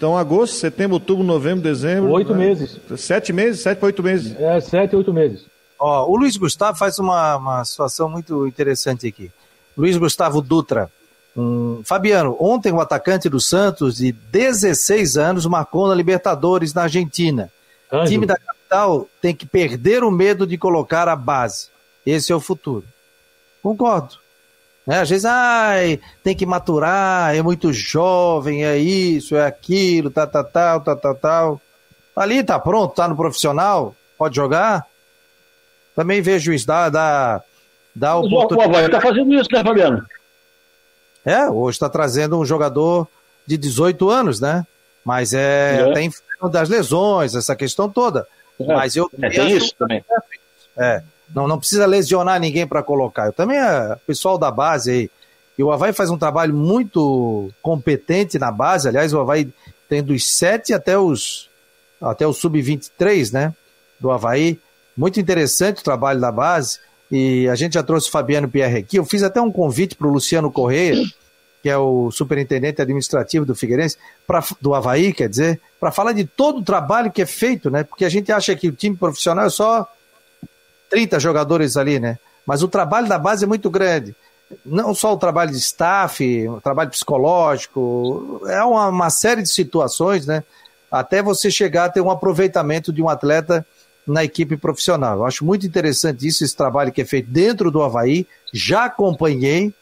Então, agosto, setembro, outubro, novembro, dezembro. Oito né? meses. Sete meses, sete para oito meses. É, sete, oito meses. Ó, o Luiz Gustavo faz uma, uma situação muito interessante aqui. Luiz Gustavo Dutra. Um, Fabiano, ontem o atacante do Santos, de 16 anos, marcou na Libertadores na Argentina. Anjo. Time da capital tem que perder o medo de colocar a base. Esse é o futuro. Concordo. É, às vezes, ai, tem que maturar, é muito jovem, é isso, é aquilo, tal, tal, tal, tal, tal, tal. Ali tá pronto, tá no profissional, pode jogar. Também vejo juiz dá, dá, dá oportunidade. O Havaí tá fazendo isso, né, Fabiano? É, hoje está trazendo um jogador de 18 anos, né? Mas é, é. tem das lesões, essa questão toda. É. Mas eu é, tem isso também. É. Não, não precisa lesionar ninguém para colocar. Eu também, é, pessoal da base aí, e o Havaí faz um trabalho muito competente na base. Aliás, o Havaí tem dos 7 até os, até o sub-23, né? Do Havaí. Muito interessante o trabalho da base. E a gente já trouxe o Fabiano Pierre aqui. Eu fiz até um convite para o Luciano Correia, que é o superintendente administrativo do Figueirense, pra, do Havaí, quer dizer, para falar de todo o trabalho que é feito, né? Porque a gente acha que o time profissional é só 30 jogadores ali, né? Mas o trabalho da base é muito grande. Não só o trabalho de staff, o trabalho psicológico, é uma, uma série de situações, né? Até você chegar a ter um aproveitamento de um atleta na equipe profissional. Eu acho muito interessante isso, esse trabalho que é feito dentro do Havaí. Já acompanhei,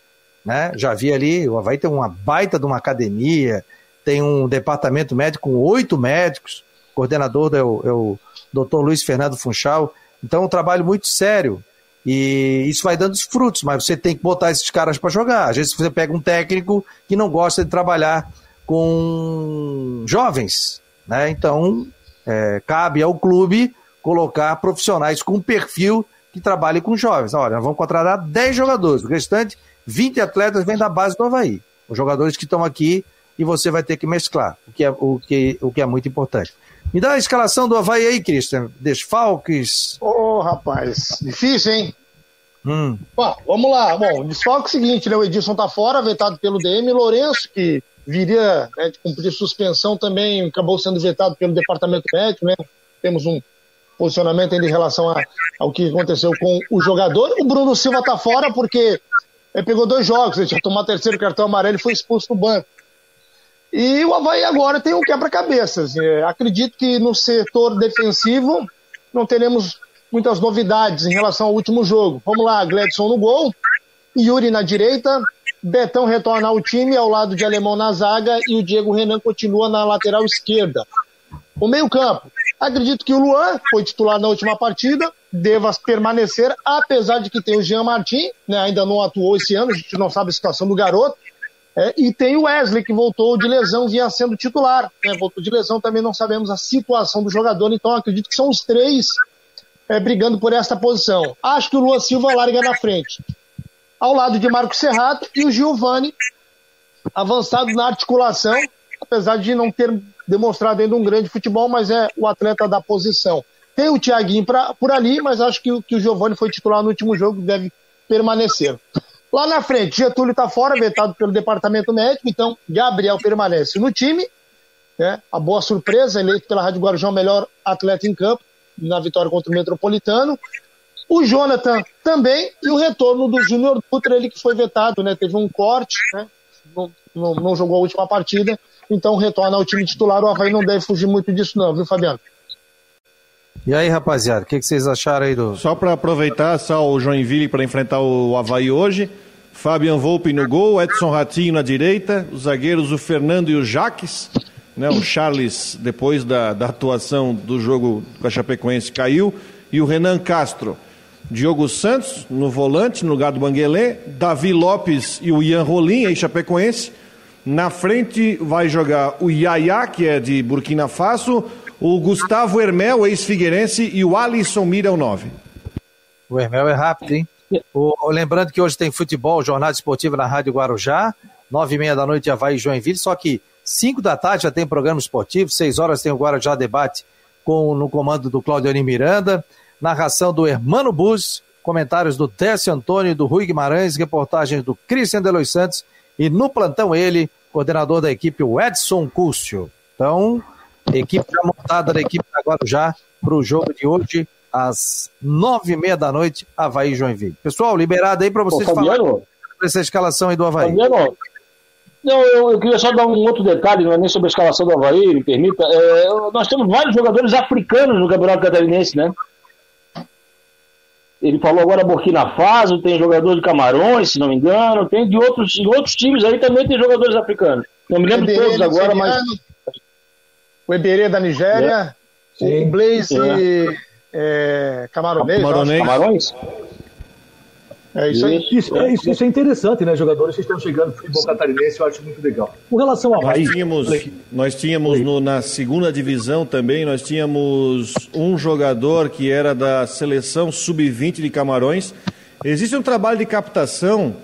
né? Já vi ali, o Havaí tem uma baita de uma academia, tem um departamento médico com oito médicos, o coordenador é o, é o doutor Luiz Fernando Funchal. Então é um trabalho muito sério. E isso vai dando os frutos, mas você tem que botar esses caras para jogar. Às vezes você pega um técnico que não gosta de trabalhar com jovens, né? Então é, cabe ao clube colocar profissionais com perfil que trabalhem com jovens. Olha, nós vamos contratar 10 jogadores, o restante, 20 atletas vêm da base do Havaí. Os jogadores que estão aqui e você vai ter que mesclar, o que é, o que, o que é muito importante. Me dá a escalação do Havaí aí, Christian. Desfalques. Ô, oh, rapaz, difícil, hein? Hum. Bom, vamos lá. Bom, desfalque é o seguinte, né? O Edilson tá fora, vetado pelo DM. Lourenço, que viria né, de cumprir suspensão também, acabou sendo vetado pelo departamento médico, né? Temos um posicionamento em relação a, ao que aconteceu com o jogador. O Bruno Silva tá fora porque ele pegou dois jogos, ele tinha tomado terceiro cartão amarelo e foi expulso do banco. E o Havaí agora tem um quebra-cabeças. É, acredito que no setor defensivo não teremos muitas novidades em relação ao último jogo. Vamos lá, Gledson no gol, Yuri na direita, Betão retorna ao time ao lado de Alemão na zaga e o Diego Renan continua na lateral esquerda. O meio-campo. Acredito que o Luan foi titular na última partida, deva permanecer, apesar de que tem o Jean Martin, né, ainda não atuou esse ano, a gente não sabe a situação do garoto. É, e tem o Wesley, que voltou de lesão, vinha sendo titular. Né? Voltou de lesão, também não sabemos a situação do jogador, então acredito que são os três é, brigando por essa posição. Acho que o Luan Silva larga na frente. Ao lado de Marco Serrato e o Giovani, avançado na articulação, apesar de não ter demonstrado ainda um grande futebol, mas é o atleta da posição. Tem o Thiaguinho pra, por ali, mas acho que, que o Giovani foi titular no último jogo, deve permanecer. Lá na frente, Getúlio está fora, vetado pelo departamento médico, então Gabriel permanece no time. Né? A boa surpresa, eleito pela Rádio Guarujá o melhor atleta em campo na vitória contra o Metropolitano. O Jonathan também, e o retorno do Júnior Dutra, ele que foi vetado, né? Teve um corte, né? Não, não, não, jogou a última partida, então retorna ao time titular. O Havaí não deve fugir muito disso, não, viu, Fabiano? E aí, rapaziada, o que, que, vocês acharam aí do. Só para aproveitar, só o Joinville para enfrentar o Havaí hoje. Fabian Volpe no gol, Edson Ratinho na direita, os zagueiros o Fernando e o Jaques, né, o Charles, depois da, da atuação do jogo com a Chapecoense, caiu, e o Renan Castro. Diogo Santos no volante, no lugar do Banguelê, Davi Lopes e o Ian Rolim, aí Chapecoense. Na frente vai jogar o Yaya, que é de Burkina Faso, o Gustavo Hermel, ex-figueirense, e o Alisson Mira, o 9. O Hermel é rápido, hein? O, lembrando que hoje tem futebol, jornada esportiva na Rádio Guarujá, nove e meia da noite Havaí Joinville, só que cinco da tarde já tem programa esportivo, seis horas tem o Guarujá Debate com, no comando do Claudio Miranda, narração do Hermano Bus, comentários do Décio Antônio e do Rui Guimarães, reportagens do Cristian Delois Santos e no plantão ele, coordenador da equipe, o Edson Cúcio. Então, equipe já montada da equipe da Guarujá para o jogo de hoje, às nove e meia da noite, Havaí Joinville. Pessoal, liberado aí para vocês falarem sobre essa escalação aí do Havaí. Fabiano, não, eu, eu, queria só dar um outro detalhe, não é nem sobre a escalação do Havaí, me permita. É, nós temos vários jogadores africanos no Campeonato Catarinense, né? Ele falou agora Burkina Faso, tem jogador de Camarões, se não me engano, tem de outros, de outros times aí também tem jogadores africanos. Não me lembro de todos agora, mas. O Eberê da Nigéria, é. o Blaze é. é, Camaronês. Camarões? É isso aí. Isso, é, isso, isso, é interessante, né? Jogadores que estão chegando no futebol catarinense, eu acho muito legal. Com relação ao Nós tínhamos, nós tínhamos no, na segunda divisão também, nós tínhamos um jogador que era da seleção sub-20 de Camarões. Existe um trabalho de captação.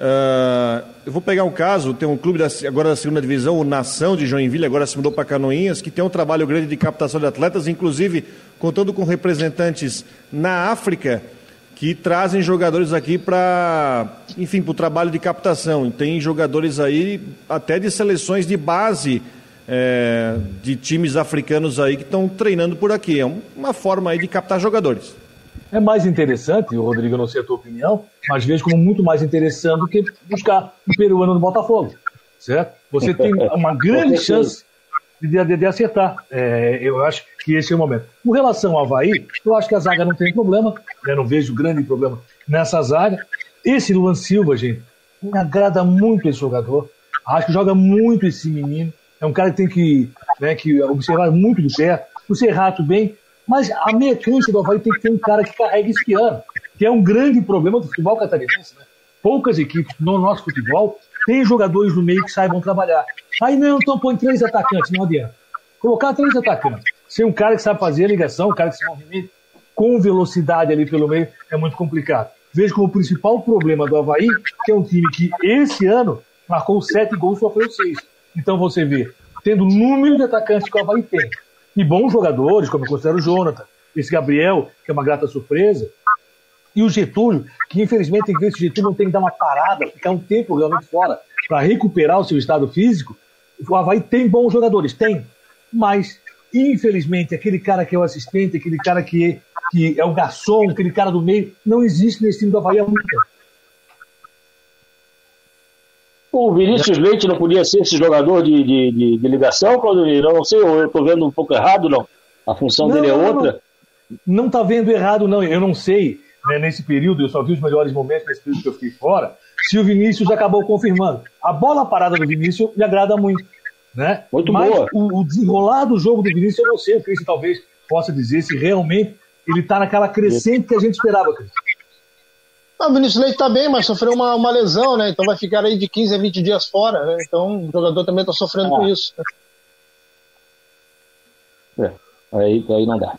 Uh, eu vou pegar um caso, tem um clube da, agora da segunda divisão, o Nação de Joinville, agora se mudou para Canoinhas, que tem um trabalho grande de captação de atletas, inclusive contando com representantes na África que trazem jogadores aqui para, enfim, para o trabalho de captação. Tem jogadores aí até de seleções de base é, de times africanos aí que estão treinando por aqui. É uma forma aí de captar jogadores. É mais interessante, Rodrigo, eu não sei a tua opinião, mas vejo como muito mais interessante do que buscar um peruano no Botafogo, certo? Você tem uma grande chance de, de, de acertar. É, eu acho que esse é o momento. Com relação ao Havaí, eu acho que a zaga não tem problema, né? não vejo grande problema nessa zaga. Esse Luan Silva, gente, me agrada muito esse jogador. Acho que joga muito esse menino. É um cara que tem que, né, que observar muito de perto. O Serrato bem, mas a mecânica do Havaí tem que ter um cara que carrega esse piano, que é um grande problema do futebol catarinense. Né? Poucas equipes no nosso futebol têm jogadores no meio que saibam trabalhar. Aí não, então põe três atacantes, não adianta. Colocar três atacantes, sem um cara que sabe fazer a ligação, um cara que se movimenta com velocidade ali pelo meio, é muito complicado. Vejo como o principal problema do Havaí, que é um time que esse ano marcou sete gols e sofreu seis. Então você vê, tendo o número de atacantes que o Havaí tem, e bons jogadores, como eu considero o Jonathan, esse Gabriel, que é uma grata surpresa, e o Getúlio, que infelizmente esse Getúlio não tem que dar uma parada, ficar um tempo realmente fora para recuperar o seu estado físico, o Havaí tem bons jogadores, tem. Mas, infelizmente, aquele cara que é o assistente, aquele cara que é, que é o garçom, aquele cara do meio, não existe nesse time do Havaí há muito tempo. O Vinícius Leite não podia ser esse jogador de, de, de, de ligação, Claudio? Não sei, eu estou vendo um pouco errado, não. A função não, dele é outra. Não está vendo errado, não. Eu não sei, né, nesse período, eu só vi os melhores momentos nesse período que eu fiquei fora se o Vinícius acabou confirmando. A bola parada do Vinícius me agrada muito. Né? Muito Mas boa. O, o desenrolar do jogo do Vinícius, eu não sei, o Cris talvez possa dizer se realmente ele está naquela crescente que a gente esperava, Cris. Ah, o Vinícius Leite está bem, mas sofreu uma, uma, lesão, né? Então vai ficar aí de 15 a 20 dias fora, né? Então o jogador também está sofrendo ah. com isso. É, aí, aí não dá.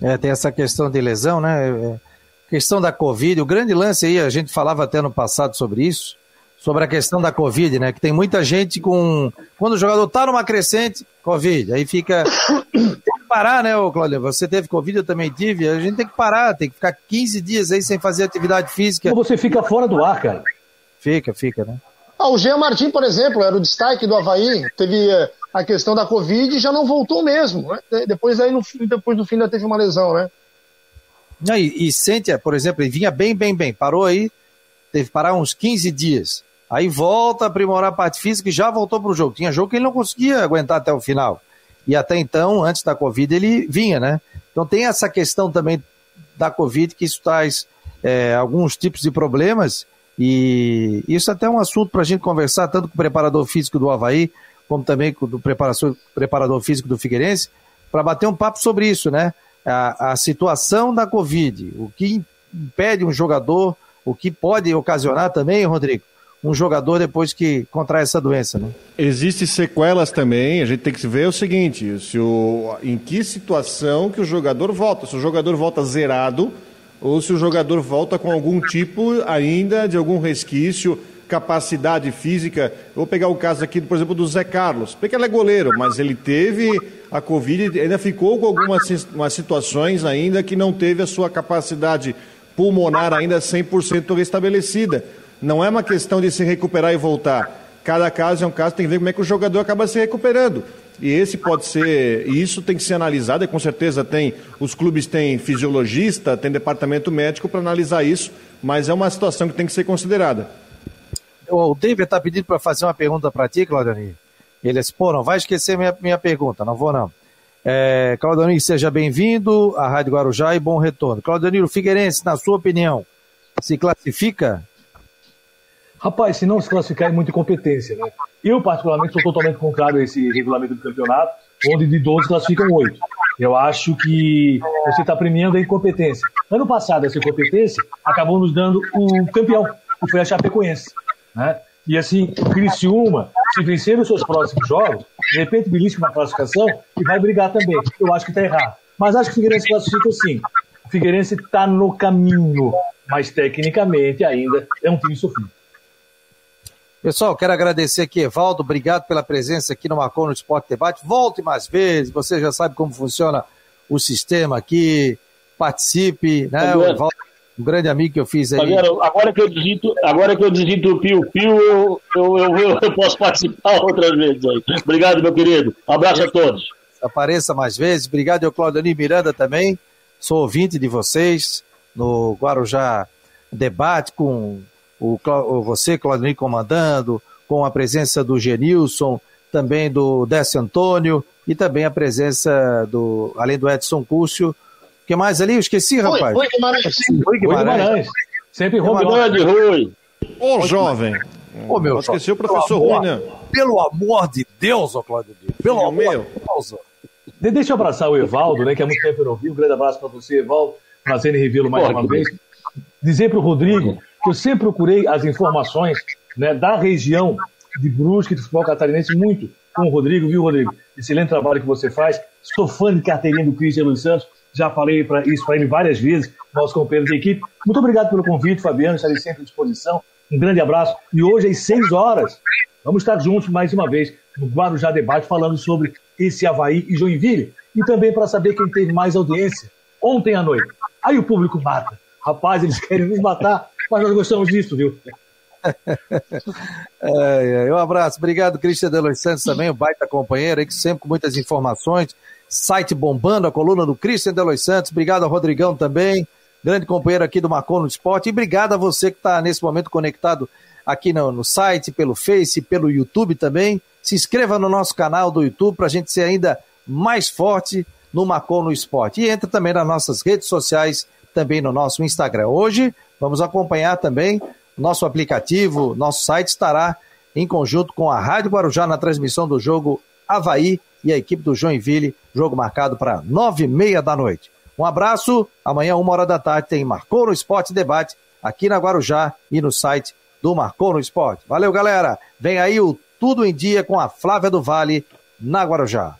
É, tem essa questão de lesão, né? É, é questão da Covid, o grande lance aí, a gente falava até no passado sobre isso, sobre a questão da Covid, né? Que tem muita gente com. Quando o jogador tá numa crescente, Covid, aí fica. Parar, né, Cláudio? Você teve Covid, eu também tive. A gente tem que parar, tem que ficar 15 dias aí sem fazer atividade física. Ou você fica fora do ar, cara. Fica, fica, né? Ah, o Jean Martin, por exemplo, era o destaque do Havaí, teve eh, a questão da Covid e já não voltou mesmo. Né? Depois, aí, no, depois do fim, ainda teve uma lesão, né? E, e Cíntia, por exemplo, ele vinha bem, bem, bem. Parou aí, teve que parar uns 15 dias. Aí volta a aprimorar a parte física e já voltou para o jogo. Tinha jogo que ele não conseguia aguentar até o final. E até então, antes da Covid, ele vinha, né? Então tem essa questão também da Covid que isso traz é, alguns tipos de problemas, e isso até é um assunto para a gente conversar, tanto com o preparador físico do Havaí, como também com o preparador, físico do Figueirense, para bater um papo sobre isso, né? A, a situação da Covid, o que impede um jogador, o que pode ocasionar também, Rodrigo, um jogador depois que contrai essa doença, né? Existem sequelas também, a gente tem que ver o seguinte, se o, em que situação que o jogador volta, se o jogador volta zerado ou se o jogador volta com algum tipo ainda de algum resquício, capacidade física. vou pegar o caso aqui, por exemplo, do Zé Carlos, porque ele é goleiro, mas ele teve a Covid, ainda ficou com algumas situações ainda que não teve a sua capacidade pulmonar ainda 100% restabelecida. Não é uma questão de se recuperar e voltar. Cada caso é um caso, tem que ver como é que o jogador acaba se recuperando. E esse pode ser, e isso tem que ser analisado, e com certeza tem, os clubes têm fisiologista, tem departamento médico para analisar isso, mas é uma situação que tem que ser considerada. O David está pedindo para fazer uma pergunta para ti, Claudionir. Ele disse, pô, não vai esquecer minha, minha pergunta, não vou não. É, Claudionir, seja bem-vindo à Rádio Guarujá e bom retorno. Claudionir, o Figueirense, na sua opinião, se classifica Rapaz, se não se classificar é muita incompetência, né? Eu, particularmente, sou totalmente contrário a esse regulamento do campeonato, onde de 12 classificam 8. Eu acho que você está premiando a incompetência. Ano passado, essa incompetência acabou nos dando o campeão, que foi a Chapecoense. Né? E assim, o Criciúma, se vencer os seus próximos jogos, de repente belisca uma classificação e vai brigar também. Eu acho que está errado. Mas acho que o Figueirense classifica sim. O Figueirense está no caminho, mas tecnicamente ainda é um time sofrido. Pessoal, quero agradecer aqui, Evaldo. Obrigado pela presença aqui no Marcou no Esporte Debate. Volte mais vezes, você já sabe como funciona o sistema aqui. Participe, né? O Evaldo, um grande amigo que eu fiz aí. agora que eu digito, agora que eu digito o Pio Pio, eu, eu, eu, eu, posso participar outras vezes aí. Obrigado, meu querido. Um abraço a todos. Apareça mais vezes. Obrigado, eu, Claudionir Miranda, também. Sou ouvinte de vocês no Guarujá Debate com o, você, Claudinei, comandando, com a presença do Genilson, também do Décio Antônio e também a presença do, além do Edson Cúcio. O que mais ali? Eu esqueci, rapaz. Rui Guimarães. Rui Guimarães. Sempre Rui Grande, Rui. Ô, jovem. Ô, meu. Esqueci o professor Rui, né? Pelo amor de Deus, ô Claudio. Pelo amor meu. de Deus. Deixa eu abraçar o Evaldo, né, que há muito tempo eu não vi. Um grande abraço para você, Evaldo. Prazer em revê-lo mais uma vez. Dizer para o Rodrigo eu sempre procurei as informações né, da região de Brusque, do futebol catarinense, muito com o Rodrigo, viu, Rodrigo? Excelente trabalho que você faz. Sou fã de carteirinha do Cristian Luiz Santos. Já falei pra, isso para ele várias vezes, nosso companheiro de equipe. Muito obrigado pelo convite, Fabiano. Estarei sempre à disposição. Um grande abraço. E hoje, às 6 horas, vamos estar juntos mais uma vez no Guarujá Debate, falando sobre esse Havaí e Joinville. E também para saber quem teve mais audiência ontem à noite. Aí o público mata. Rapaz, eles querem nos matar mas nós gostamos disso, viu? é, é. Um abraço, obrigado, Cristian Delos Santos também, o baita companheiro aí, que sempre com muitas informações. Site bombando, a coluna do Cristian Delos Santos. Obrigado ao Rodrigão também, grande companheiro aqui do Marcon no Esporte. E obrigado a você que está nesse momento conectado aqui no, no site, pelo Face, pelo YouTube também. Se inscreva no nosso canal do YouTube para a gente ser ainda mais forte no Marcon no Esporte. E entra também nas nossas redes sociais, também no nosso Instagram. Hoje Vamos acompanhar também nosso aplicativo, nosso site estará em conjunto com a Rádio Guarujá na transmissão do jogo Havaí e a equipe do Joinville, jogo marcado para nove e meia da noite. Um abraço, amanhã, uma hora da tarde, tem Marcou no Esporte Debate aqui na Guarujá e no site do Marcou no Esporte. Valeu, galera! Vem aí o Tudo em Dia com a Flávia do Vale na Guarujá.